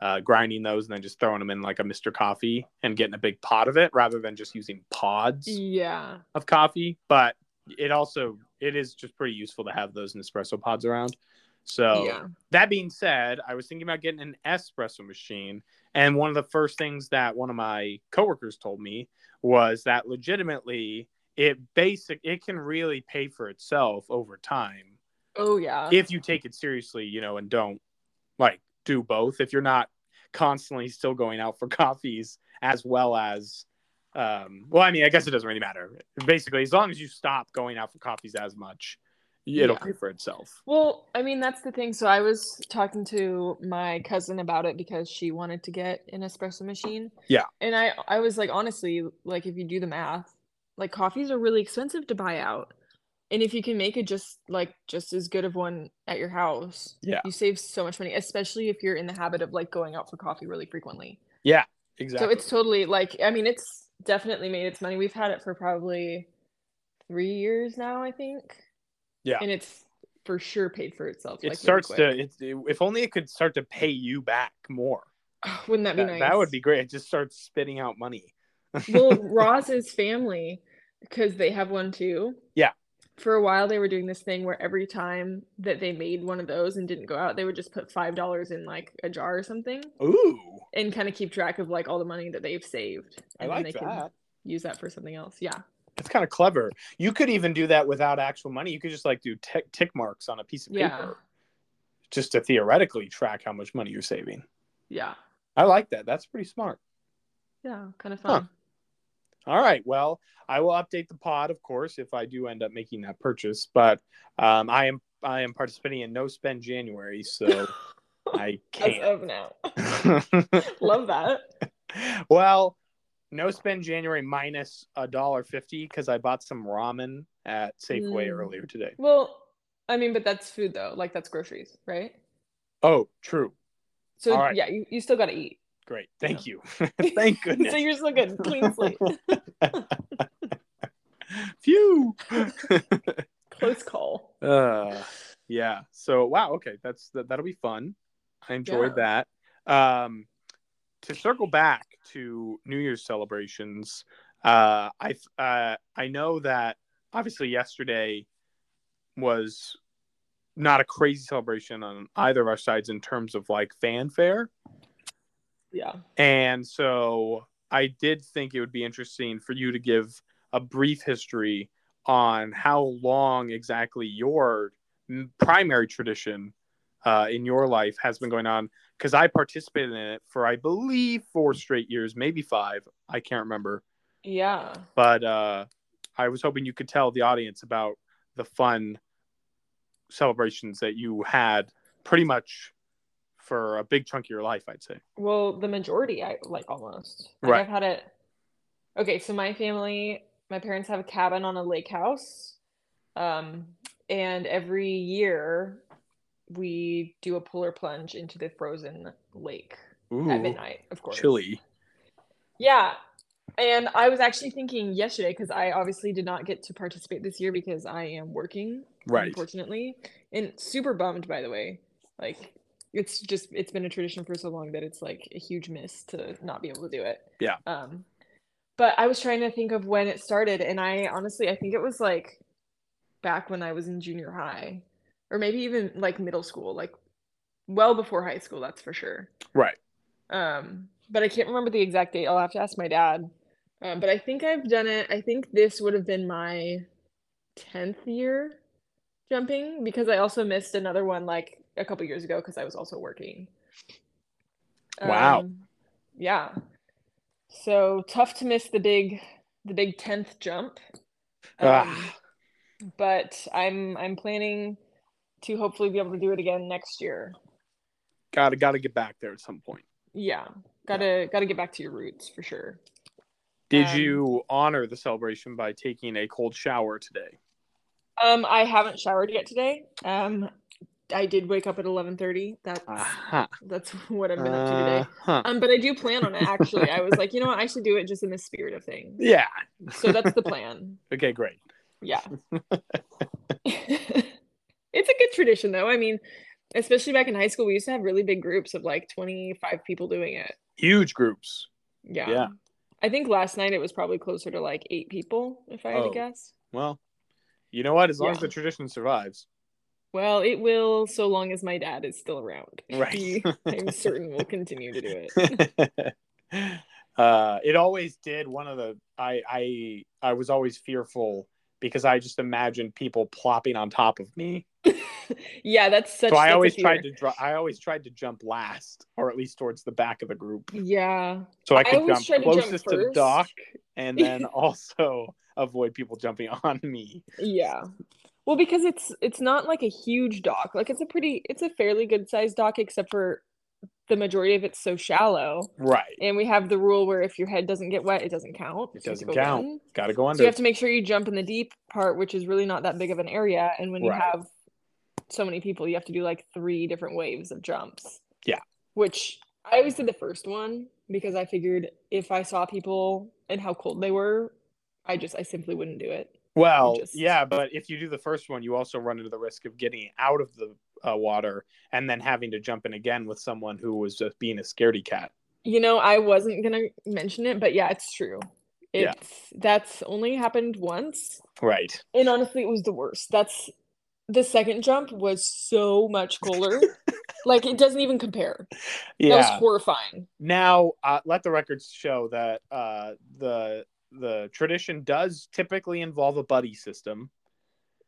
Speaker 1: uh, grinding those and then just throwing them in like a Mr. Coffee and getting a big pot of it rather than just using pods
Speaker 2: Yeah.
Speaker 1: of coffee. But it also it is just pretty useful to have those Nespresso pods around. So
Speaker 2: Yeah.
Speaker 1: that being said, I was thinking about getting an espresso machine, and one of the first things that one of my coworkers told me was that legitimately it basic it can really pay for itself over time
Speaker 2: Oh yeah.
Speaker 1: if you take it seriously, you know, and don't like do both. If you're not constantly still going out for coffees as well as um well i mean i guess it doesn't really matter basically as long as you stop going out for coffees as much it'll
Speaker 2: Yeah.
Speaker 1: pay for itself
Speaker 2: Well, I mean, that's the thing. So I was talking to my cousin about it because she wanted to get an espresso machine.
Speaker 1: Yeah.
Speaker 2: And I I was like, honestly, like if you do the math, like coffees are really expensive to buy out. And if you can make it just like just as good of one at your house,
Speaker 1: Yeah.
Speaker 2: you save so much money, especially if you're in the habit of like going out for coffee really frequently.
Speaker 1: Yeah, exactly
Speaker 2: So it's totally like I mean, it's definitely made its money. We've had it for probably three years now, I think.
Speaker 1: Yeah.
Speaker 2: And it's for sure paid for itself.
Speaker 1: it
Speaker 2: like, really
Speaker 1: starts
Speaker 2: quick.
Speaker 1: to it's if only it could start to pay you back more
Speaker 2: Wouldn't that be
Speaker 1: that,
Speaker 2: nice?
Speaker 1: that would be great it just starts spitting out money
Speaker 2: well, Roz's family, because they have one too.
Speaker 1: Yeah.
Speaker 2: For a while, they were doing this thing where every time that they made one of those and didn't go out, they would just put five dollars in like a jar or something,
Speaker 1: ooh
Speaker 2: and kind of keep track of like all the money that they've saved.
Speaker 1: i
Speaker 2: and then
Speaker 1: like
Speaker 2: they
Speaker 1: that
Speaker 2: can use that for something else. Yeah.
Speaker 1: it's kind of clever you could even do that without actual money you could just like do tick, tick marks on a piece of
Speaker 2: Yeah.
Speaker 1: paper just to theoretically track how much money you're saving
Speaker 2: Yeah.
Speaker 1: i like that that's pretty smart
Speaker 2: Yeah. Kind of
Speaker 1: Huh. All right. Well, I will update the pod, of course, if I do end up making that purchase. But um, I am I am participating in No Spend January, so I can't.
Speaker 2: of now. Love that.
Speaker 1: well, No Spend January minus a dollar fifty because I bought some ramen at Safeway
Speaker 2: Mm.
Speaker 1: earlier today.
Speaker 2: Well, I mean, but that's food though. Like that's groceries, right?
Speaker 1: Oh, true.
Speaker 2: So
Speaker 1: right.
Speaker 2: yeah, you, you still got to eat.
Speaker 1: Great. Thank you. Thank goodness.
Speaker 2: so you're still good. Clean slate.
Speaker 1: Phew.
Speaker 2: Close call.
Speaker 1: uh yeah so wow okay that's that, that'll be fun i enjoyed that um to circle back to new year's celebrations uh i uh i know that obviously yesterday was not a crazy celebration on either of our sides in terms of like fanfare
Speaker 2: Yeah.
Speaker 1: and so I did think it would be interesting for you to give a brief history on how long exactly your primary tradition uh, in your life has been going on. Because I participated in it for, I believe, four straight years, maybe five. I can't remember.
Speaker 2: Yeah.
Speaker 1: But uh, I was hoping you could tell the audience about the fun celebrations that you had pretty much for a big chunk of your life, I'd say.
Speaker 2: Well, the majority, I like almost. Like,
Speaker 1: Right.
Speaker 2: I've had it. Okay, so my family, my parents have a cabin on a lake house. Um, and every year we do a polar plunge into the frozen lake
Speaker 1: Ooh,
Speaker 2: at midnight, of course.
Speaker 1: chilly.
Speaker 2: Yeah. And I was actually thinking yesterday because I obviously did not get to participate this year because I am working,
Speaker 1: Right.
Speaker 2: unfortunately. And super bummed, by the way. Like, it's just, it's been a tradition for so long that it's like a huge miss to not be able to do it.
Speaker 1: Yeah.
Speaker 2: Um, but I was trying to think of when it started. And I honestly, I think it was like back when I was in junior high or maybe even like middle school, like well before high school, that's for sure.
Speaker 1: Right.
Speaker 2: Um, but I can't remember the exact date. I'll have to ask my dad. Um, but I think I've done it. I think this would have been my 10th year jumping because I also missed another one like a couple years ago because I was also working.
Speaker 1: Wow.
Speaker 2: Um, yeah. So tough to miss the big the big tenth jump. Um,
Speaker 1: Ah.
Speaker 2: but I'm I'm planning to hopefully be able to do it again next year.
Speaker 1: Gotta gotta get back there at some point.
Speaker 2: Yeah. Gotta gotta get back to your roots for sure.
Speaker 1: Did
Speaker 2: Um,
Speaker 1: you honor the celebration by taking a cold shower today?
Speaker 2: Um, I haven't showered yet today. Um, I did wake up at eleven thirty. That's
Speaker 1: Aha.
Speaker 2: that's what I've been up to today.
Speaker 1: Uh-huh.
Speaker 2: Um, but I do plan on it. Actually, I was like, you know what, I should do it just in the spirit of things.
Speaker 1: Yeah.
Speaker 2: So that's the plan.
Speaker 1: Okay, great.
Speaker 2: Yeah. it's a good tradition, though. I mean, especially back in high school, we used to have really big groups of like twenty five people doing it.
Speaker 1: Huge groups.
Speaker 2: Yeah.
Speaker 1: Yeah.
Speaker 2: I think last night it was probably closer to like eight people, if I had
Speaker 1: Oh.
Speaker 2: to guess.
Speaker 1: Well, you know what? As long as the tradition survives.
Speaker 2: Well, it will so long as my dad is still around.
Speaker 1: Right.
Speaker 2: He, I'm certain we'll continue to do it.
Speaker 1: uh, it always did. One of the I I I was always fearful because I just imagined people plopping on top of me.
Speaker 2: yeah, that's such.
Speaker 1: so I always tried to dr- I always tried to jump last, or at least towards the back of the group,
Speaker 2: Yeah,
Speaker 1: so I
Speaker 2: I
Speaker 1: could
Speaker 2: always
Speaker 1: jump
Speaker 2: tried to jump
Speaker 1: closest to the dock, and then also avoid people jumping on me.
Speaker 2: yeah. Well, because it's it's not like a huge dock. Like it's a pretty, it's a fairly good sized dock, except for the majority of it's so shallow.
Speaker 1: Right.
Speaker 2: And we have the rule where if your head doesn't get wet, it doesn't count.
Speaker 1: It
Speaker 2: So you have to
Speaker 1: doesn't count.
Speaker 2: in.
Speaker 1: Got to go
Speaker 2: So
Speaker 1: under.
Speaker 2: you have to make sure you jump in the deep part, which is really not that big of an area. And when you have so many people, you have to do like three different waves of jumps.
Speaker 1: Yeah.
Speaker 2: Which I always did the first one because I figured if I saw people and how cold they were, I just I simply wouldn't do it.
Speaker 1: Well,
Speaker 2: just-
Speaker 1: yeah, but if you do the first one, you also run into the risk of getting out of the uh, water and then having to jump in again with someone who was just being a scaredy cat.
Speaker 2: You know, I wasn't gonna mention it, but yeah, it's true.
Speaker 1: Yeah.
Speaker 2: It's that's only happened once.
Speaker 1: Right.
Speaker 2: And honestly, it was the worst. That's the second jump was so much cooler. like it doesn't even compare. Yeah. That was horrifying.
Speaker 1: Now, uh, let the records show that uh, the the tradition does typically involve a buddy system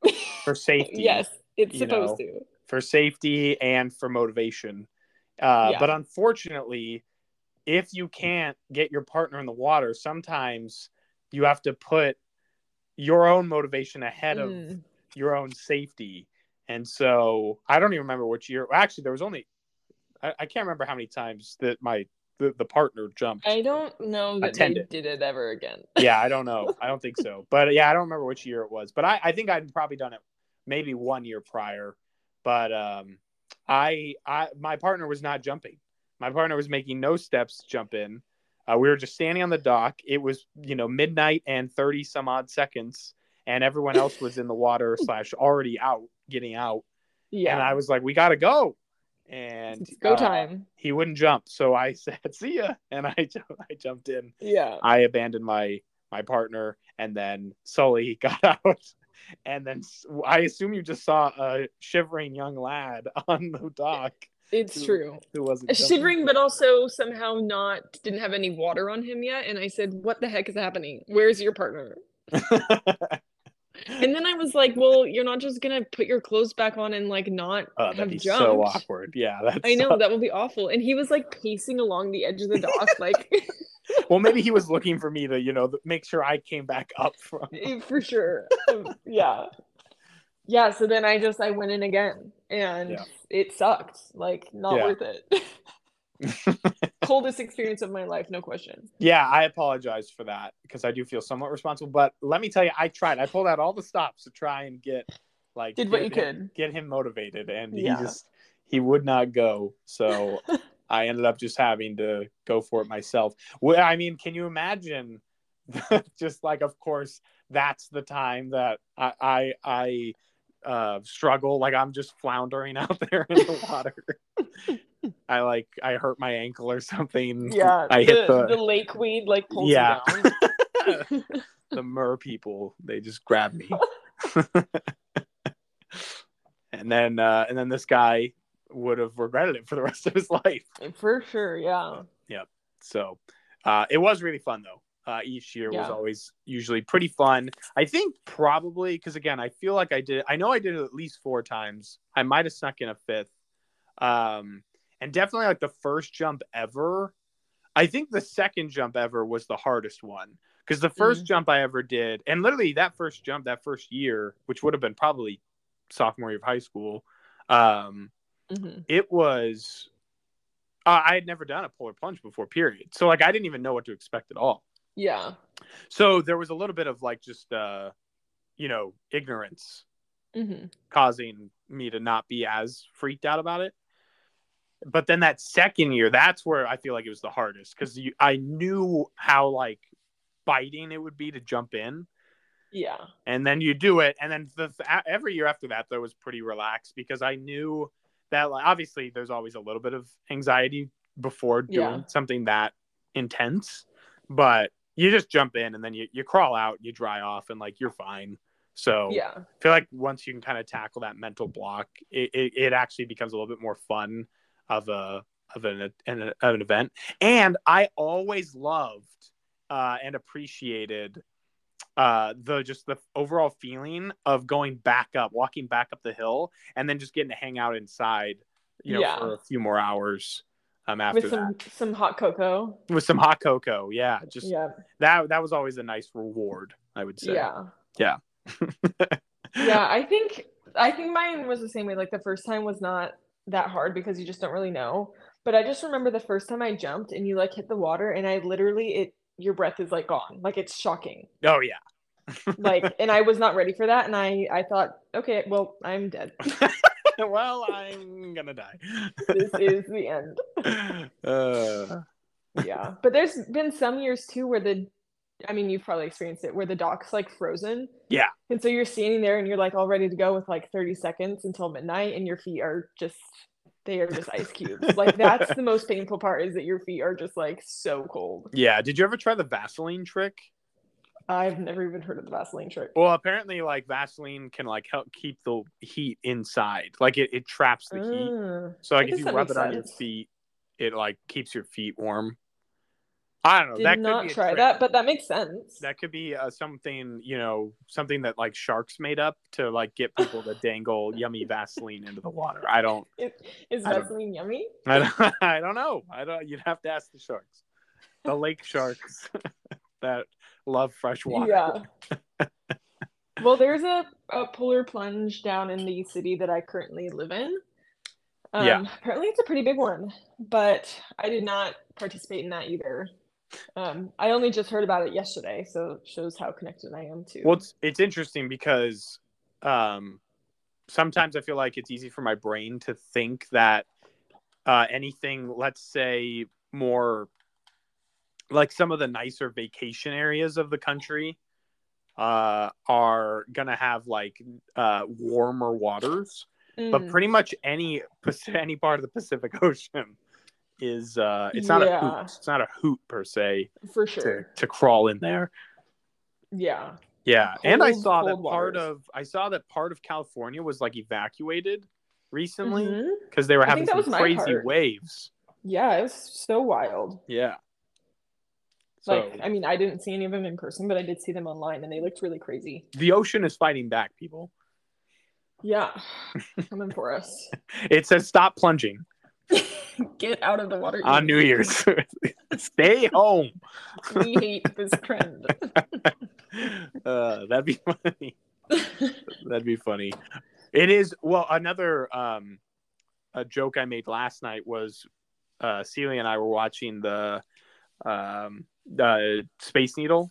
Speaker 1: for safety.
Speaker 2: yes, it's supposed
Speaker 1: know.
Speaker 2: to.
Speaker 1: for safety and for motivation. Uh,
Speaker 2: Yeah.
Speaker 1: But unfortunately, if you can't get your partner in the water, sometimes you have to put your own motivation ahead of
Speaker 2: Mm.
Speaker 1: your own safety. And so I don't even remember which year. Actually, there was only I, I can't remember how many times that my the, the partner jumped.
Speaker 2: I don't know that
Speaker 1: Attended.
Speaker 2: they did it ever again.
Speaker 1: yeah, I don't know. I don't think so. But yeah, I don't remember which year it was. But I, I think I'd probably done it maybe one year prior. But um, I, I, my partner was not jumping. My partner was making no steps to jump in. Uh, we were just standing on the dock. It was, you know, midnight and thirty some odd seconds, and everyone else was in the water slash already out, getting out.
Speaker 2: yeah.
Speaker 1: And I was like, "We gotta go." And
Speaker 2: it's go
Speaker 1: uh,
Speaker 2: time.
Speaker 1: he wouldn't jump, so I said, "See ya," and I, I jumped in.
Speaker 2: Yeah.
Speaker 1: I abandoned my my partner, and then Sully got out, and then I assume you just saw a shivering young lad on the dock
Speaker 2: It's
Speaker 1: Who-
Speaker 2: true.
Speaker 1: who wasn't
Speaker 2: A
Speaker 1: jumping.
Speaker 2: shivering, but also somehow not didn't have any water on him yet. And I said, "What the heck is happening? Where's your partner?" And then I was like, "Well, you're not just gonna put your clothes back on and like not
Speaker 1: oh,
Speaker 2: have
Speaker 1: that'd be
Speaker 2: jumped."
Speaker 1: so awkward. Yeah, that's
Speaker 2: I know that would be awful. And he was like pacing along the edge of the dock, like
Speaker 1: well, maybe he was looking for me to, you know, make sure I came back up from.
Speaker 2: Eh, for sure. Yeah. Yeah. So then I just I went in again, and
Speaker 1: Yeah.
Speaker 2: it sucked. Like not
Speaker 1: Yeah.
Speaker 2: worth it. Coldest experience of my life, no question.
Speaker 1: Yeah, I apologize for that because I do feel somewhat responsible. But let me tell you, I tried. I pulled out all the stops to try and get like
Speaker 2: Did what
Speaker 1: get
Speaker 2: you
Speaker 1: him-
Speaker 2: could.
Speaker 1: get him motivated, and
Speaker 2: Yeah.
Speaker 1: he just he would not go. So I ended up just having to go for it myself. Well, I mean, can you imagine? just like, of course, that's the time that I I, I uh, struggle. Like I'm just floundering out there in the water. I like I hurt my ankle or something.
Speaker 2: Yeah,
Speaker 1: I
Speaker 2: the,
Speaker 1: hit the
Speaker 2: the lake weed like pulls
Speaker 1: Yeah.
Speaker 2: down.
Speaker 1: the mer people they just grab me and then uh and then this guy would have regretted it for the rest of his life
Speaker 2: For sure, yeah. Yep.
Speaker 1: So uh it was really fun though uh each year was always usually pretty fun i think probably because again i feel like i did i know i did it at least four times i might have snuck in a fifth Um, and definitely like the first jump ever. I think the second jump ever was the hardest one because the 1st
Speaker 2: Mhm.
Speaker 1: jump I ever did, and literally that first jump, that first year, which would have been probably sophomore year of high school, um,
Speaker 2: Mhm.
Speaker 1: it was uh, I had never done a polar plunge before, period. So like I didn't even know what to expect at all.
Speaker 2: Yeah.
Speaker 1: So there was a little bit of like just uh, you know, ignorance
Speaker 2: hmm
Speaker 1: causing me to not be as freaked out about it. But then that second year, that's where I feel like it was the hardest because I knew how like biting it would be to jump in,
Speaker 2: Yeah.
Speaker 1: and then you do it, and then the every year after that though was pretty relaxed because I knew that like obviously there's always a little bit of anxiety before doing
Speaker 2: Yeah.
Speaker 1: something that intense, but you just jump in and then you, you crawl out, you dry off, and like you're fine. So
Speaker 2: Yeah.
Speaker 1: I feel like once you can kind of tackle that mental block, it, it, it actually becomes a little bit more fun of a of an an, of an event. And I always loved uh, and appreciated uh, the just the overall feeling of going back up, walking back up the hill, and then just getting to hang out inside, you know,
Speaker 2: Yeah.
Speaker 1: for a few more hours um, after
Speaker 2: With some some hot cocoa.
Speaker 1: with some hot cocoa. Yeah, just
Speaker 2: Yeah.
Speaker 1: that that was always a nice reward. I would say.
Speaker 2: Yeah.
Speaker 1: Yeah.
Speaker 2: yeah, I think I think mine was the same way. Like the first time was not that hard because you just don't really know. But I just remember the first time I jumped and you like hit the water and I literally it your breath is like gone. Like it's shocking.
Speaker 1: Oh yeah.
Speaker 2: Like and I was not ready for that and I I thought, okay, well, I'm dead.
Speaker 1: well, I'm gonna die.
Speaker 2: this is the end.
Speaker 1: uh,
Speaker 2: Yeah. But there's been some years too where the I mean, you've probably experienced it where the dock's like frozen.
Speaker 1: Yeah.
Speaker 2: And so you're standing there and you're like all ready to go with like 30 seconds until midnight and your feet are just they are just ice cubes. like that's the most painful part is that your feet are just like so cold.
Speaker 1: yeah. Did you ever try the Vaseline trick?
Speaker 2: I've never even heard of the Vaseline trick.
Speaker 1: Well, apparently, like Vaseline can like help keep the heat inside. Like it, it traps the heat.
Speaker 2: Ah,
Speaker 1: So like if you rub it on your feet, it like keeps your feet warm. I don't know.
Speaker 2: Did
Speaker 1: that could
Speaker 2: not
Speaker 1: be
Speaker 2: try
Speaker 1: trick.
Speaker 2: that, but that makes sense.
Speaker 1: That could be uh, something you know, something that like sharks made up to like get people to dangle yummy Vaseline into the water. I don't.
Speaker 2: Is, is
Speaker 1: I don't-
Speaker 2: Vaseline yummy?
Speaker 1: I don't, I don't know. I don't. You'd have to ask the sharks, the lake sharks that love fresh water.
Speaker 2: Yeah. well, there's a, a polar plunge down in the city that I currently live in. Um,
Speaker 1: Yeah.
Speaker 2: Apparently, it's a pretty big one, but I did not participate in that either. Um, I only just heard about it yesterday, so it shows how connected I am to.
Speaker 1: Well, it's it's interesting because um, sometimes I feel like it's easy for my brain to think that uh, anything, let's say, more like some of the nicer vacation areas of the country uh, are gonna have like uh, warmer waters. but
Speaker 2: Mm,
Speaker 1: pretty much any any part of the Pacific Ocean is uh it's not a
Speaker 2: Yeah.
Speaker 1: hoot. It's not a hoot per se
Speaker 2: for sure.
Speaker 1: to crawl in there.
Speaker 2: Yeah.
Speaker 1: Yeah, and I saw that part
Speaker 2: waters.
Speaker 1: of I saw that part of California was like evacuated recently because they were having some crazy waves.
Speaker 2: Yeah, it was so wild.
Speaker 1: Yeah. So
Speaker 2: Like, I mean, I didn't see any of them in person, but I did see them online, and they looked really crazy.
Speaker 1: the ocean is fighting back, people.
Speaker 2: Yeah, coming for us.
Speaker 1: It says stop plunging
Speaker 2: Get out of the water.
Speaker 1: on New Year's. Stay home.
Speaker 2: we hate this trend.
Speaker 1: uh, that'd be funny. That'd be funny. It is well. Another um, a joke I made last night was uh, Celia and I were watching the um, the Space Needle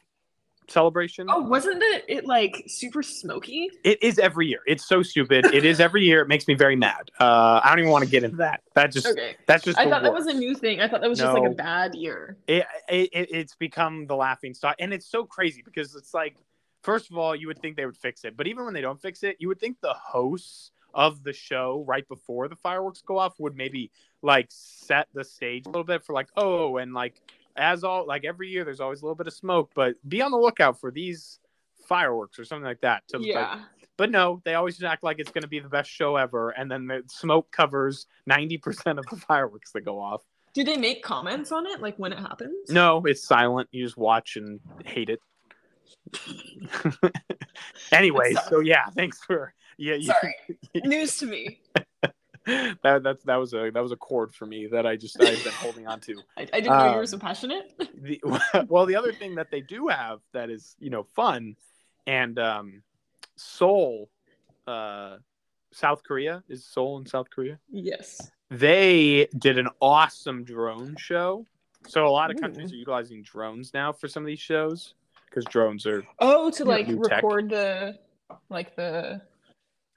Speaker 1: celebration.
Speaker 2: oh, wasn't it, it like super smoky?
Speaker 1: It is every year. It's so stupid. It is every year. It makes me very mad. Uh, I don't even want to get into that. That just
Speaker 2: Okay.
Speaker 1: that's just.
Speaker 2: I thought that was a new thing. I thought that was just like a bad year.
Speaker 1: it, it, it- it's become the laughing stock and it's so crazy because it's like first of all you would think they would fix it but even when they don't fix it you would think the hosts of the show right before the fireworks go off would maybe like set the stage a little bit for like oh and like as all like every year there's always a little bit of smoke but be on the lookout for these fireworks or something like that to like,
Speaker 2: Yeah.
Speaker 1: but no they always act like it's going to be the best show ever and then the smoke covers 90% of the fireworks that go off
Speaker 2: Do they make comments on it, like when it happens?
Speaker 1: no, it's silent. You just watch and hate it. anyway, so yeah, thanks for yeah. You,
Speaker 2: Sorry. News to me.
Speaker 1: that that's that was a that was a chord for me that I just I've been holding on to.
Speaker 2: I, I didn't know you
Speaker 1: Um,
Speaker 2: were so passionate.
Speaker 1: The, well, the other thing that they do have that is you know fun, and um, Seoul, uh, South Korea is Seoul in South Korea.
Speaker 2: yes.
Speaker 1: They did an awesome drone show. So a lot of
Speaker 2: Ooh.
Speaker 1: countries are utilizing drones now for some of these shows because drones are.
Speaker 2: Oh, to like
Speaker 1: new tech.
Speaker 2: record the like the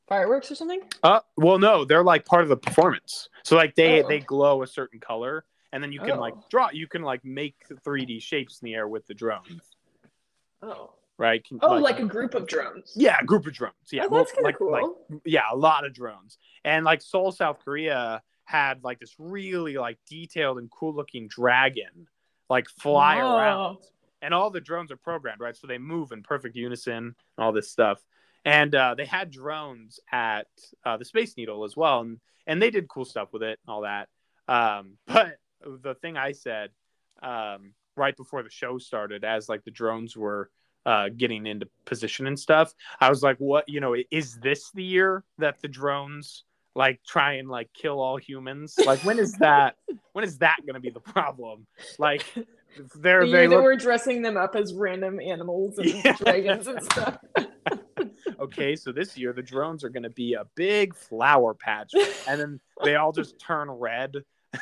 Speaker 2: fireworks or something.
Speaker 1: Uh, well, no, they're like part of the performance. So like they
Speaker 2: Oh.
Speaker 1: they glow a certain color, and then you can like
Speaker 2: Oh.
Speaker 1: draw. You can like make 3D shapes in the air with the drones,
Speaker 2: Oh.
Speaker 1: right? Can-
Speaker 2: Oh, like, a group of drones.
Speaker 1: yeah, a group of drones. Yeah,
Speaker 2: oh, that's kind of
Speaker 1: like,
Speaker 2: cool.
Speaker 1: like yeah, a lot of drones. And like Seoul, South Korea had like this really like detailed and cool looking dragon like fly
Speaker 2: Wow.
Speaker 1: around. And all the drones are programmed, right? So they move in perfect unison and all this stuff. And uh, they had drones at uh, the Space Needle as well. And, and they did cool stuff with it and all that. Um, but the thing I said um, right before the show started, as like the drones were uh, getting into position and stuff, I was like, "What? You know, is this the year that the drones like try and like kill all humans? Like, when is that? when is that going to be the problem? Like, they're
Speaker 2: The
Speaker 1: they look
Speaker 2: we're dressing them up as random animals and
Speaker 1: Yeah.
Speaker 2: dragons and stuff.
Speaker 1: Okay. So this year the drones are going to be a big flower patch, and then they all just turn red."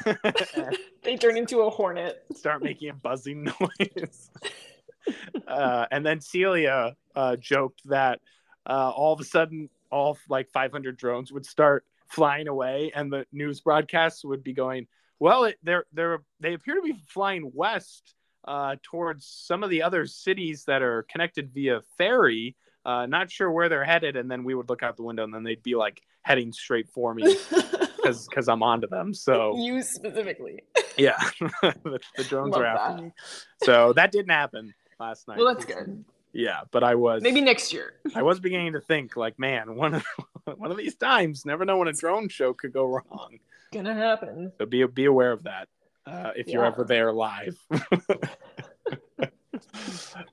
Speaker 2: they turn into a hornet.
Speaker 1: start making a buzzing noise. uh, and then Celia uh, joked that uh, all of a sudden, all like 500 drones would start flying away, and the news broadcasts would be going, "Well, it, they're they're they appear to be flying west uh, towards some of the other cities that are connected via ferry." Uh, not sure where they're headed, and then we would look out the window, and then they'd be like heading straight for me because because I'm onto them. So
Speaker 2: you specifically.
Speaker 1: yeah, the, the drones
Speaker 2: Love
Speaker 1: are after
Speaker 2: that.
Speaker 1: me. So that didn't happen last night.
Speaker 2: Well, that's good.
Speaker 1: Yeah, but I was
Speaker 2: Maybe next year.
Speaker 1: I was beginning to think like, man, one of one of these times, never know when a drone show could go wrong.
Speaker 2: Gonna happen.
Speaker 1: So be be aware of that uh, if you're ever there live.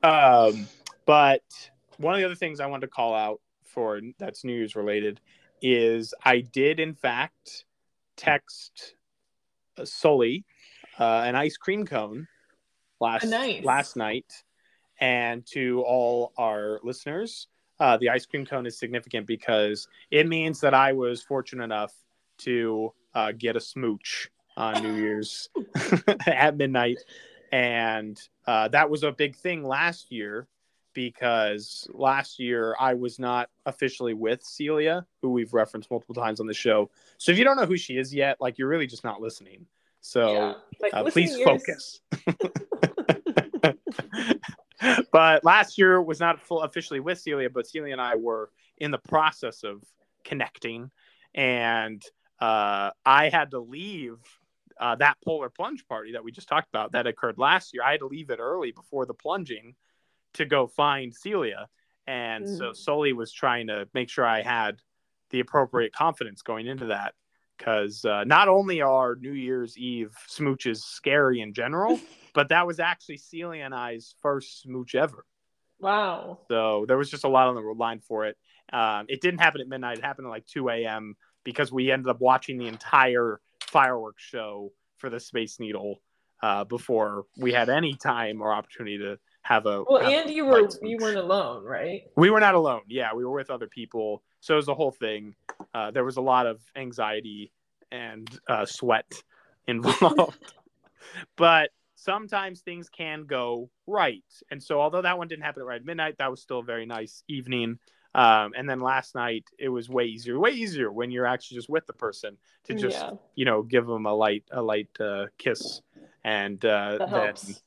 Speaker 1: um, but one of the other things I wanted to call out for that's news related is I did in fact text uh, Sully uh, an ice cream cone last
Speaker 2: Oh, nice.
Speaker 1: last night, and to all our listeners, uh, the ice cream cone is significant because it means that I was fortunate enough to uh, get a smooch on New Year's at midnight, and uh, that was a big thing last year because last year I was not officially with Celia, who we've referenced multiple times on the show. So if you don't know who she is yet, like you're really just not listening. So
Speaker 2: Yeah. Like,
Speaker 1: uh,
Speaker 2: listen
Speaker 1: please focus. but last year was not full officially with Celia, but Celia and I were in the process of connecting, and uh, I had to leave uh, that polar plunge party that we just talked about that occurred last year. I had to leave it early before the plunging to go find Celia, and so
Speaker 2: Mm.
Speaker 1: Sully was trying to make sure I had the appropriate confidence going into that because uh, not only are New Year's Eve smooches scary in general, but that was actually Celia and I's first smooch ever.
Speaker 2: Wow.
Speaker 1: So there was just a lot on the line for it. Um, it didn't happen at midnight. It happened at like 2 a.m. because we ended up watching the entire fireworks show for the Space Needle uh, before we had any time or opportunity to have a.
Speaker 2: Well,
Speaker 1: have a
Speaker 2: and you were you weren't alone, right?
Speaker 1: We were not alone. Yeah, we were with other people. So it was a whole thing. Uh, there was a lot of anxiety and uh, sweat involved. but sometimes things can go right. And so, although that one didn't happen at right midnight, that was still a very nice evening. Um, and then last night, it was way easier, way easier when you're actually just with the person to just,
Speaker 2: yeah,
Speaker 1: you know, give them a light, a light uh, kiss, and uh,
Speaker 2: that
Speaker 1: then
Speaker 2: helps.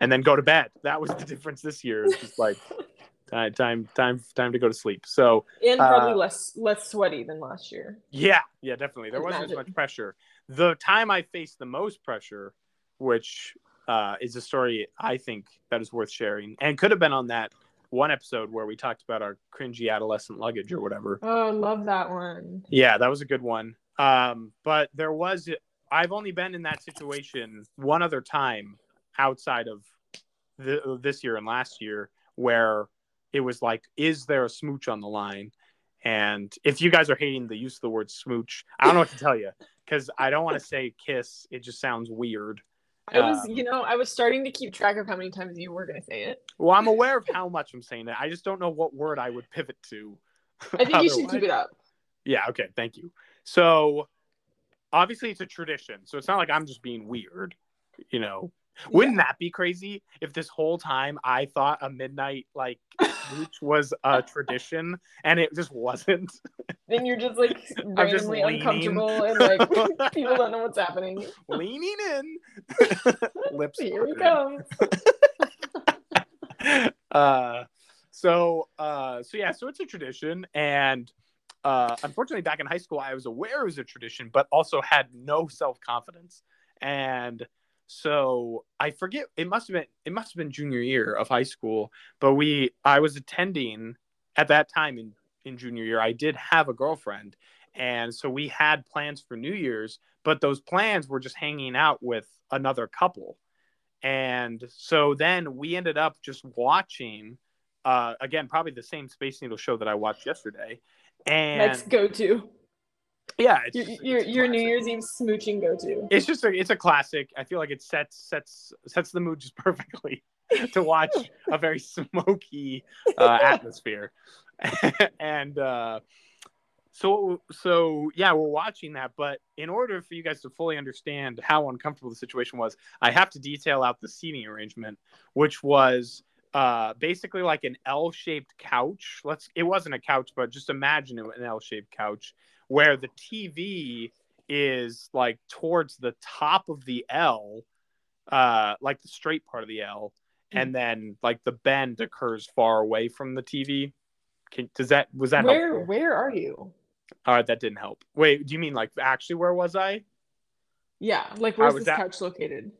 Speaker 1: And then go to bed. That was the difference this year. It's just like time, time, time, time to go to sleep. So
Speaker 2: and probably
Speaker 1: uh,
Speaker 2: less less sweaty than last year.
Speaker 1: yeah, yeah, definitely. There wasn't as much pressure. The time I faced the most pressure, which uh, is a story I think that is worth sharing, and could have been on that one episode where we talked about our cringy adolescent luggage or whatever.
Speaker 2: Oh, I love that one.
Speaker 1: Yeah, that was a good one. Um, but there was, I've only been in that situation one other time outside of the, this year and last year where it was like, is there a smooch on the line? And if you guys are hating the use of the word smooch, I don't know what to tell you because I don't want to say kiss. It just sounds weird.
Speaker 2: I was,
Speaker 1: Um,
Speaker 2: you know, I was starting to keep track of how many times you were going to say it.
Speaker 1: Well, I'm aware of how much I'm saying it. I just don't know what word I would pivot to.
Speaker 2: I think you should keep it up.
Speaker 1: Yeah, okay, thank you. So obviously it's a tradition. So it's not like I'm just being weird, you know. Wouldn't that be crazy if this whole time I thought a midnight like smooch was a tradition and it just wasn't?
Speaker 2: Then you're just like
Speaker 1: I'm just
Speaker 2: randomly uncomfortable and like people don't know what's happening.
Speaker 1: Leaning in. Lips.
Speaker 2: Here
Speaker 1: we
Speaker 2: comes.
Speaker 1: uh so uh so yeah so it's a tradition and uh unfortunately back in high school i was aware it was a tradition but also had no self-confidence and so i forget it must have been it must have been junior year of high school but we i was attending at that time in in junior year i did have a girlfriend and so we had plans for new year's but those plans were just hanging out with another couple and so then we ended up just watching uh again probably the same space needle show that i watched yesterday And
Speaker 2: let's go to.
Speaker 1: Yeah it's,
Speaker 2: Your,
Speaker 1: it's
Speaker 2: your New. Year's Eve smooching go to.
Speaker 1: it's just a it's a classic i feel like it sets sets sets the mood just perfectly to watch a very smoky uh, atmosphere and uh so so yeah we're watching that but in order for you guys to fully understand how uncomfortable the situation was i have to detail out the seating arrangement which was uh basically like an l-shaped couch let's it wasn't a couch but just imagine it an l-shaped couch where the tv is like towards the top of the l uh like the straight part of the l and then like the bend occurs far away from the tv Can, does that was that
Speaker 2: Where
Speaker 1: helpful?
Speaker 2: where are you?
Speaker 1: All right, that didn't help. Wait, do you mean like actually where was I?
Speaker 2: Yeah, like where's this
Speaker 1: at-
Speaker 2: couch located?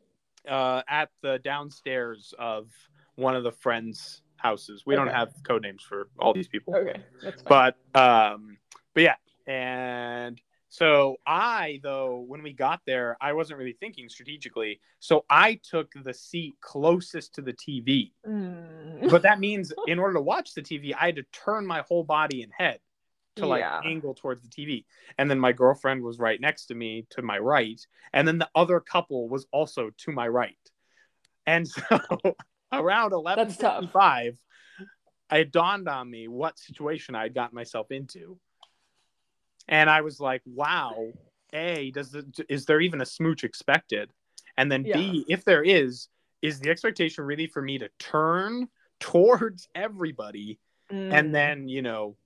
Speaker 1: Uh, at the downstairs of one of the friends' houses. We don't have code names for all these people,
Speaker 2: Okay,
Speaker 1: but um, but yeah, and so I though when we got there, I wasn't really thinking strategically, so I took the seat closest to the TV.
Speaker 2: Mm.
Speaker 1: But that means in order to watch the TV, I had to turn my whole body and head to like
Speaker 2: Yeah.
Speaker 1: angle towards the TV. And then my girlfriend was right next to me to my right. And then the other couple was also to my right. And so around
Speaker 2: That's tough.
Speaker 1: 11:55, it dawned on me what situation I had gotten myself into. And I was like, wow, A, does the, is there even a smooch expected? And then B, if there is, is the expectation really for me to turn towards everybody
Speaker 2: Mm.
Speaker 1: and then, you know,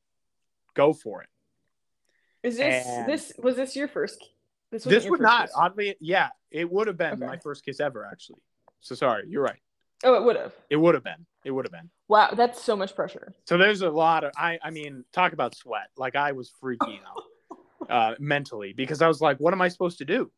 Speaker 1: go for it?
Speaker 2: is this
Speaker 1: and-
Speaker 2: this was this your first? This,
Speaker 1: This would not,
Speaker 2: kiss?
Speaker 1: oddly, yeah, it would have been
Speaker 2: Okay.
Speaker 1: my first kiss ever, actually. So sorry, you're right.
Speaker 2: Oh, it would have.
Speaker 1: It would have been. It would have been.
Speaker 2: Wow, that's so much pressure.
Speaker 1: So there's a lot of I I mean, talk about sweat. Like I was freaking out uh mentally because I was like, what am I supposed to do?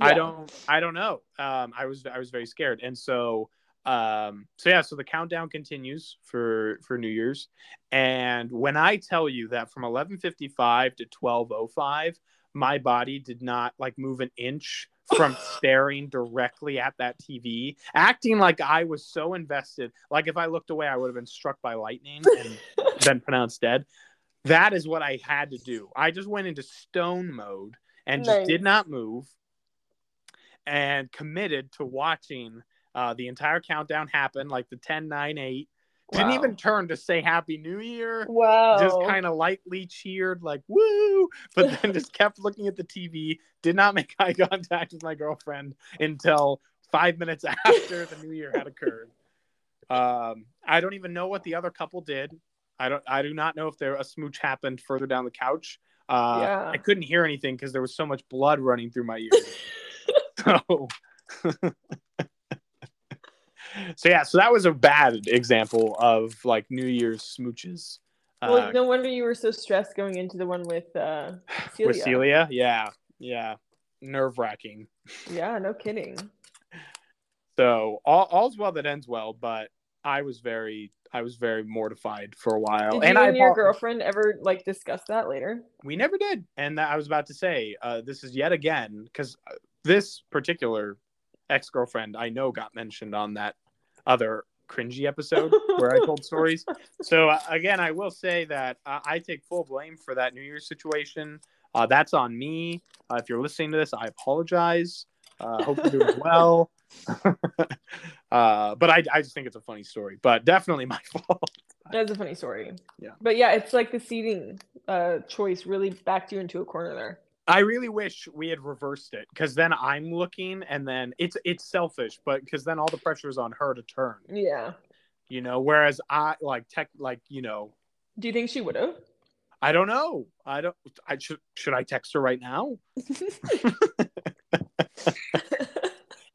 Speaker 1: I don't I don't know. Um I was I was very scared. And so um so yeah, so the countdown continues for for New Year's. And when I tell you that from 11:55 to 12:05, my body did not like move an inch from staring directly at that TV, acting like I was so invested. Like if I looked away, I would have been struck by lightning and been pronounced dead. That is what I had to do. I just went into stone mode and just did not move and committed to watching uh, the entire countdown happen, like the 10, 9, 8. Didn't even turn to say Happy New Year.
Speaker 2: Wow.
Speaker 1: Just kind of lightly cheered, like woo, but then just kept looking at the TV. Did not make eye contact with my girlfriend until five minutes after the New Year had occurred. Um, I don't even know what the other couple did. I don't. I do not know if there a smooch happened further down the couch. Uh,
Speaker 2: Yeah.
Speaker 1: I couldn't hear anything because there was so much blood running through my ears. so, so yeah. So that was a bad example of like New Year's smooches.
Speaker 2: well,
Speaker 1: Uh,
Speaker 2: no wonder you were so stressed going into the one with uh, Celia.
Speaker 1: with Celia, yeah, yeah, nerve wracking.
Speaker 2: Yeah, no kidding.
Speaker 1: So all, all's well that ends well, but I was very, I was very mortified for a while,
Speaker 2: Did
Speaker 1: and
Speaker 2: you
Speaker 1: I
Speaker 2: and your girlfriend ever like discuss that later?
Speaker 1: we never did and i was about to say uh, this is yet again because this particular ex-girlfriend i know got mentioned on that other cringy episode where I told stories. So uh, again, I will say that uh, I take full blame for that New Year's situation. Uh, that's on me. Uh, if you're listening to this, I apologize. Uh, hope you're doing well. uh, but I, I just think it's a funny story, but definitely my fault.
Speaker 2: That's a funny story.
Speaker 1: Yeah.
Speaker 2: But yeah, it's like the seating uh, choice really backed you into a corner there.
Speaker 1: I really wish we had reversed it because then I'm looking and then it's it's selfish, but because then all the pressure is on her to turn,
Speaker 2: Yeah.
Speaker 1: you know. Whereas I like tech, like you know,
Speaker 2: Do you think she would have?
Speaker 1: I don't know. I don't. I should should I text her right now?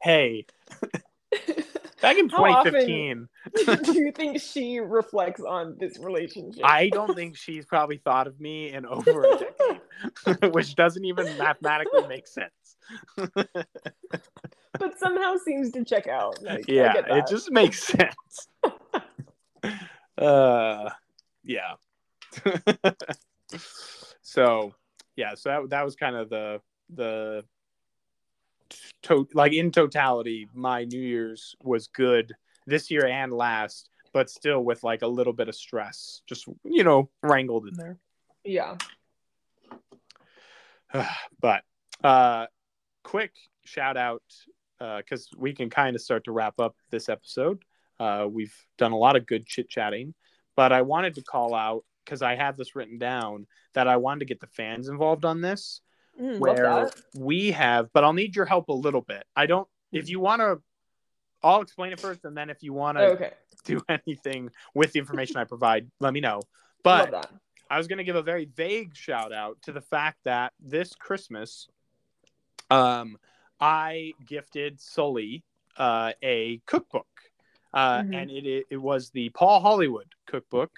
Speaker 1: Hey, back in
Speaker 2: How often-
Speaker 1: 2015,
Speaker 2: Do you think she reflects on this relationship?
Speaker 1: I don't think she's probably thought of me in over a decade, which doesn't even mathematically make sense.
Speaker 2: but somehow seems to check out. Like,
Speaker 1: yeah, it just makes sense. uh, yeah. so, yeah, so that that was kind of the the to like in totality, my New Year's was good this year and last, but still with like a little bit of stress, just you know, wrangled in there.
Speaker 2: yeah.
Speaker 1: but uh quick shout out uh, because we can kind of start to wrap up this episode uh we've done a lot of good chit chatting but i wanted to call out because i have this written down that i wanted to get the fans involved on this
Speaker 2: Mm,
Speaker 1: where we have but i'll need your help a little bit i don't if you want to i'll explain it first and then if you want to
Speaker 2: Okay.
Speaker 1: do anything with the information i provide let me know but. I was going to give a very vague shout out to the fact that this Christmas, um, I gifted Sully uh, a cookbook, uh,
Speaker 2: Mhm.
Speaker 1: and it, it it was the Paul Hollywood cookbook.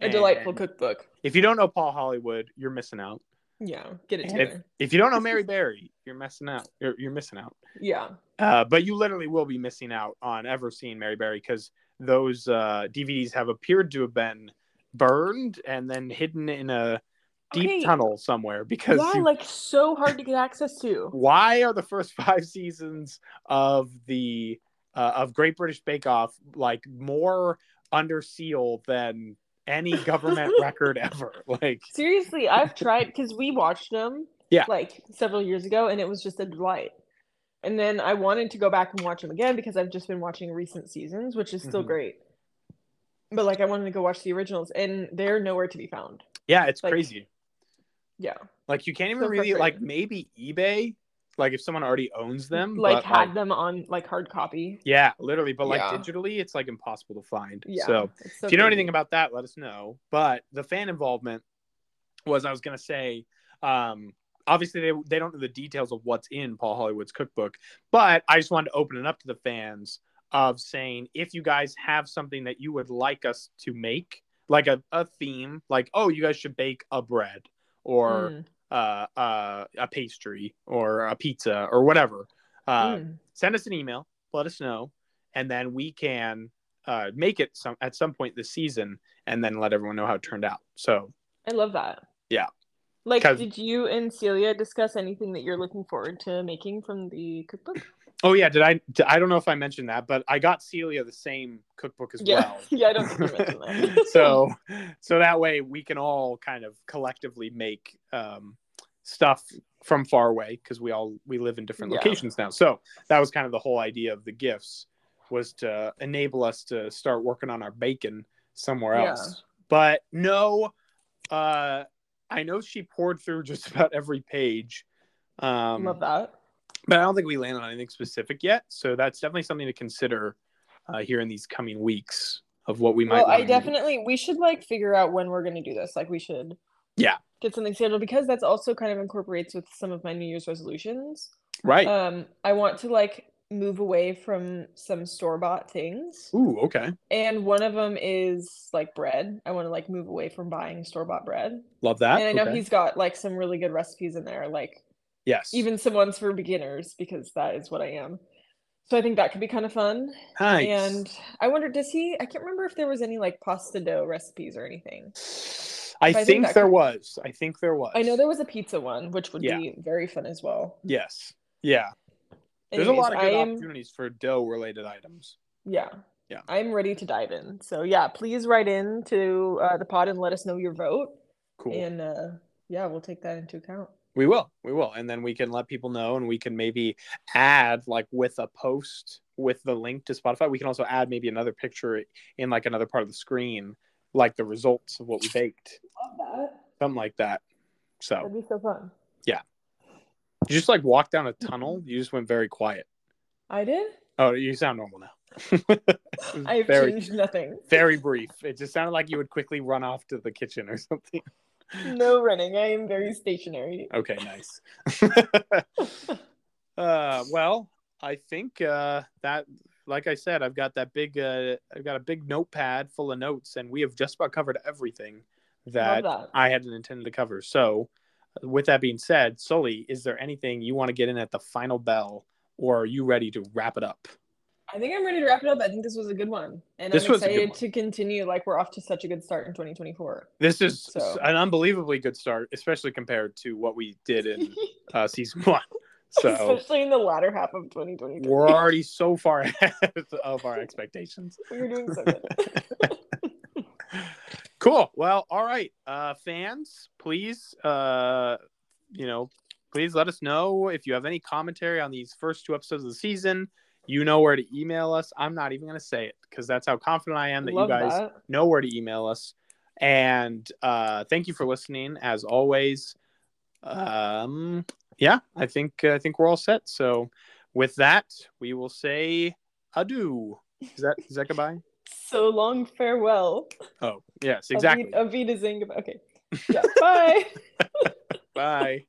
Speaker 2: A delightful
Speaker 1: And
Speaker 2: cookbook.
Speaker 1: If you don't know Paul Hollywood, you're missing out.
Speaker 2: Yeah. Get it
Speaker 1: If,
Speaker 2: together.
Speaker 1: if you don't know Mary Berry, you're missing out. You're, you're missing out.
Speaker 2: Yeah.
Speaker 1: Uh, but you literally will be missing out on ever seeing Mary Berry because those uh, DVDs have appeared to have been burned and then hidden in a deep
Speaker 2: Okay.
Speaker 1: tunnel somewhere. Because
Speaker 2: Yeah,
Speaker 1: you-
Speaker 2: like so hard to get access to.
Speaker 1: why are the first five seasons of the uh, of Great British Bake Off like more under seal than any government record ever? Like,
Speaker 2: Seriously, I've tried because we watched them.
Speaker 1: Yeah.
Speaker 2: Like several years ago, and it was just a delight. And then I wanted to go back and watch them again because I've just been watching recent seasons, which is still
Speaker 1: Mhm.
Speaker 2: great. But like, I wanted to go watch the originals, and they're nowhere to be found.
Speaker 1: yeah, it's
Speaker 2: Like-
Speaker 1: crazy.
Speaker 2: Yeah,
Speaker 1: Like, you can't even
Speaker 2: So
Speaker 1: really like maybe eBay. Like, if someone already owns them,
Speaker 2: like
Speaker 1: but,
Speaker 2: had them on like hard copy.
Speaker 1: Yeah, literally, but like
Speaker 2: Yeah.
Speaker 1: digitally, it's like impossible to find.
Speaker 2: Yeah.
Speaker 1: So
Speaker 2: so
Speaker 1: if you know anything about that, let us know. But the fan involvement was I was gonna say, um, obviously they they don't know the details of what's in Paul Hollywood's cookbook, but I just wanted to open it up to the fans of saying if you guys have something that you would like us to make, like a, a theme, like oh you guys should bake a bread or
Speaker 2: Mm,
Speaker 1: uh, uh, a pastry or a pizza or whatever. Uh,
Speaker 2: mm.
Speaker 1: send us an email let us know and then we can uh, make it some at some point this season and then let everyone know how it turned out so
Speaker 2: I love that.
Speaker 1: Yeah.
Speaker 2: Like, did you and Celia discuss anything that you're looking forward to making from the cookbook?
Speaker 1: Oh yeah did i i don't know if i mentioned that but i got celia the same cookbook as
Speaker 2: Yeah,
Speaker 1: well
Speaker 2: yeah, I don't think you mentioned that.
Speaker 1: so so that way we can all kind of collectively make um, stuff from far away because we all we live in different
Speaker 2: Yeah.
Speaker 1: locations now so that was kind of the whole idea of the gifts was to enable us to start working on our bacon somewhere
Speaker 2: Yeah.
Speaker 1: else but no uh i know she pored through just about every page um
Speaker 2: love that.
Speaker 1: But i don't think we landed on anything specific yet so that's definitely something to consider uh, here in these coming weeks of what we might
Speaker 2: Well, I definitely we should like figure out when we're gonna do this. Like, we should
Speaker 1: Yeah.
Speaker 2: get something scheduled because that's also kind of incorporates with some of my New Year's resolutions.
Speaker 1: right
Speaker 2: Um, I want to like move away from some store bought things,
Speaker 1: Ooh, okay.
Speaker 2: and one of them is like bread. I want to like move away from buying store bought bread,
Speaker 1: Love that.
Speaker 2: and I know
Speaker 1: okay.
Speaker 2: he's got like some really good recipes in there, like
Speaker 1: yes.
Speaker 2: even some ones for beginners because that is what I am. So I think that could be kind of fun.
Speaker 1: nice.
Speaker 2: And I wonder, does he? I can't remember if there was any like pasta dough recipes or anything.
Speaker 1: I
Speaker 2: think
Speaker 1: think there
Speaker 2: could-
Speaker 1: was. I think there was.
Speaker 2: I know there was a pizza one, which would
Speaker 1: Yeah.
Speaker 2: be very fun as well.
Speaker 1: Yes. Yeah. There's a lot of good
Speaker 2: am-
Speaker 1: opportunities for dough related items.
Speaker 2: Yeah,
Speaker 1: Yeah.
Speaker 2: I'm ready to dive in. So yeah, please write in to uh, the pod and let us know your vote.
Speaker 1: Cool.
Speaker 2: And uh, yeah, we'll take that into account.
Speaker 1: We will. We will. And then we can let people know and we can maybe add like with a post with the link to Spotify, we can also add maybe another picture in like another part of the screen, like the results of what we baked.
Speaker 2: Love that.
Speaker 1: Something like that. So
Speaker 2: That'd be so fun. Yeah.
Speaker 1: You just like walk down a tunnel. You just went very quiet.
Speaker 2: I did.
Speaker 1: Oh, you sound normal now.
Speaker 2: I've
Speaker 1: very,
Speaker 2: changed nothing.
Speaker 1: very brief. It just sounded like you would quickly run off to the kitchen or something.
Speaker 2: No running. I am very stationary.
Speaker 1: Okay, nice. uh, well, I think uh, that, like I said, I've got that big, uh, I've got a big notepad full of notes, and we have just about covered everything that,
Speaker 2: that.
Speaker 1: I hadn't intended to cover. So, with that being said, Sully, is there anything you want to get in at the final bell, or are you ready to wrap it up?
Speaker 2: I think I'm ready to wrap it up. I think this was a good one. And
Speaker 1: This
Speaker 2: I'm excited to continue. Like, we're off to such a good start in 2024.
Speaker 1: This is
Speaker 2: So-
Speaker 1: an unbelievably good start, especially compared to what we did in uh, season one. So
Speaker 2: Especially in the latter half of 2023.
Speaker 1: we're already so far ahead of our expectations.
Speaker 2: We're doing so good.
Speaker 1: Cool. Well, all right, uh, fans, please, uh, you know, please let us know if you have any commentary on these first two episodes of the season. You know where to email us. I'm not even going to say it because that's how confident I am that
Speaker 2: Love
Speaker 1: you guys
Speaker 2: that.
Speaker 1: know where to email us. And uh, thank you for listening, as always. Um, yeah, I think I think we're all set. So, with that, we will say adieu. Is that is that goodbye?
Speaker 2: So long, farewell.
Speaker 1: Oh, yes, exactly.
Speaker 2: Avita, Zing. Okay. Yeah. Bye.
Speaker 1: Bye.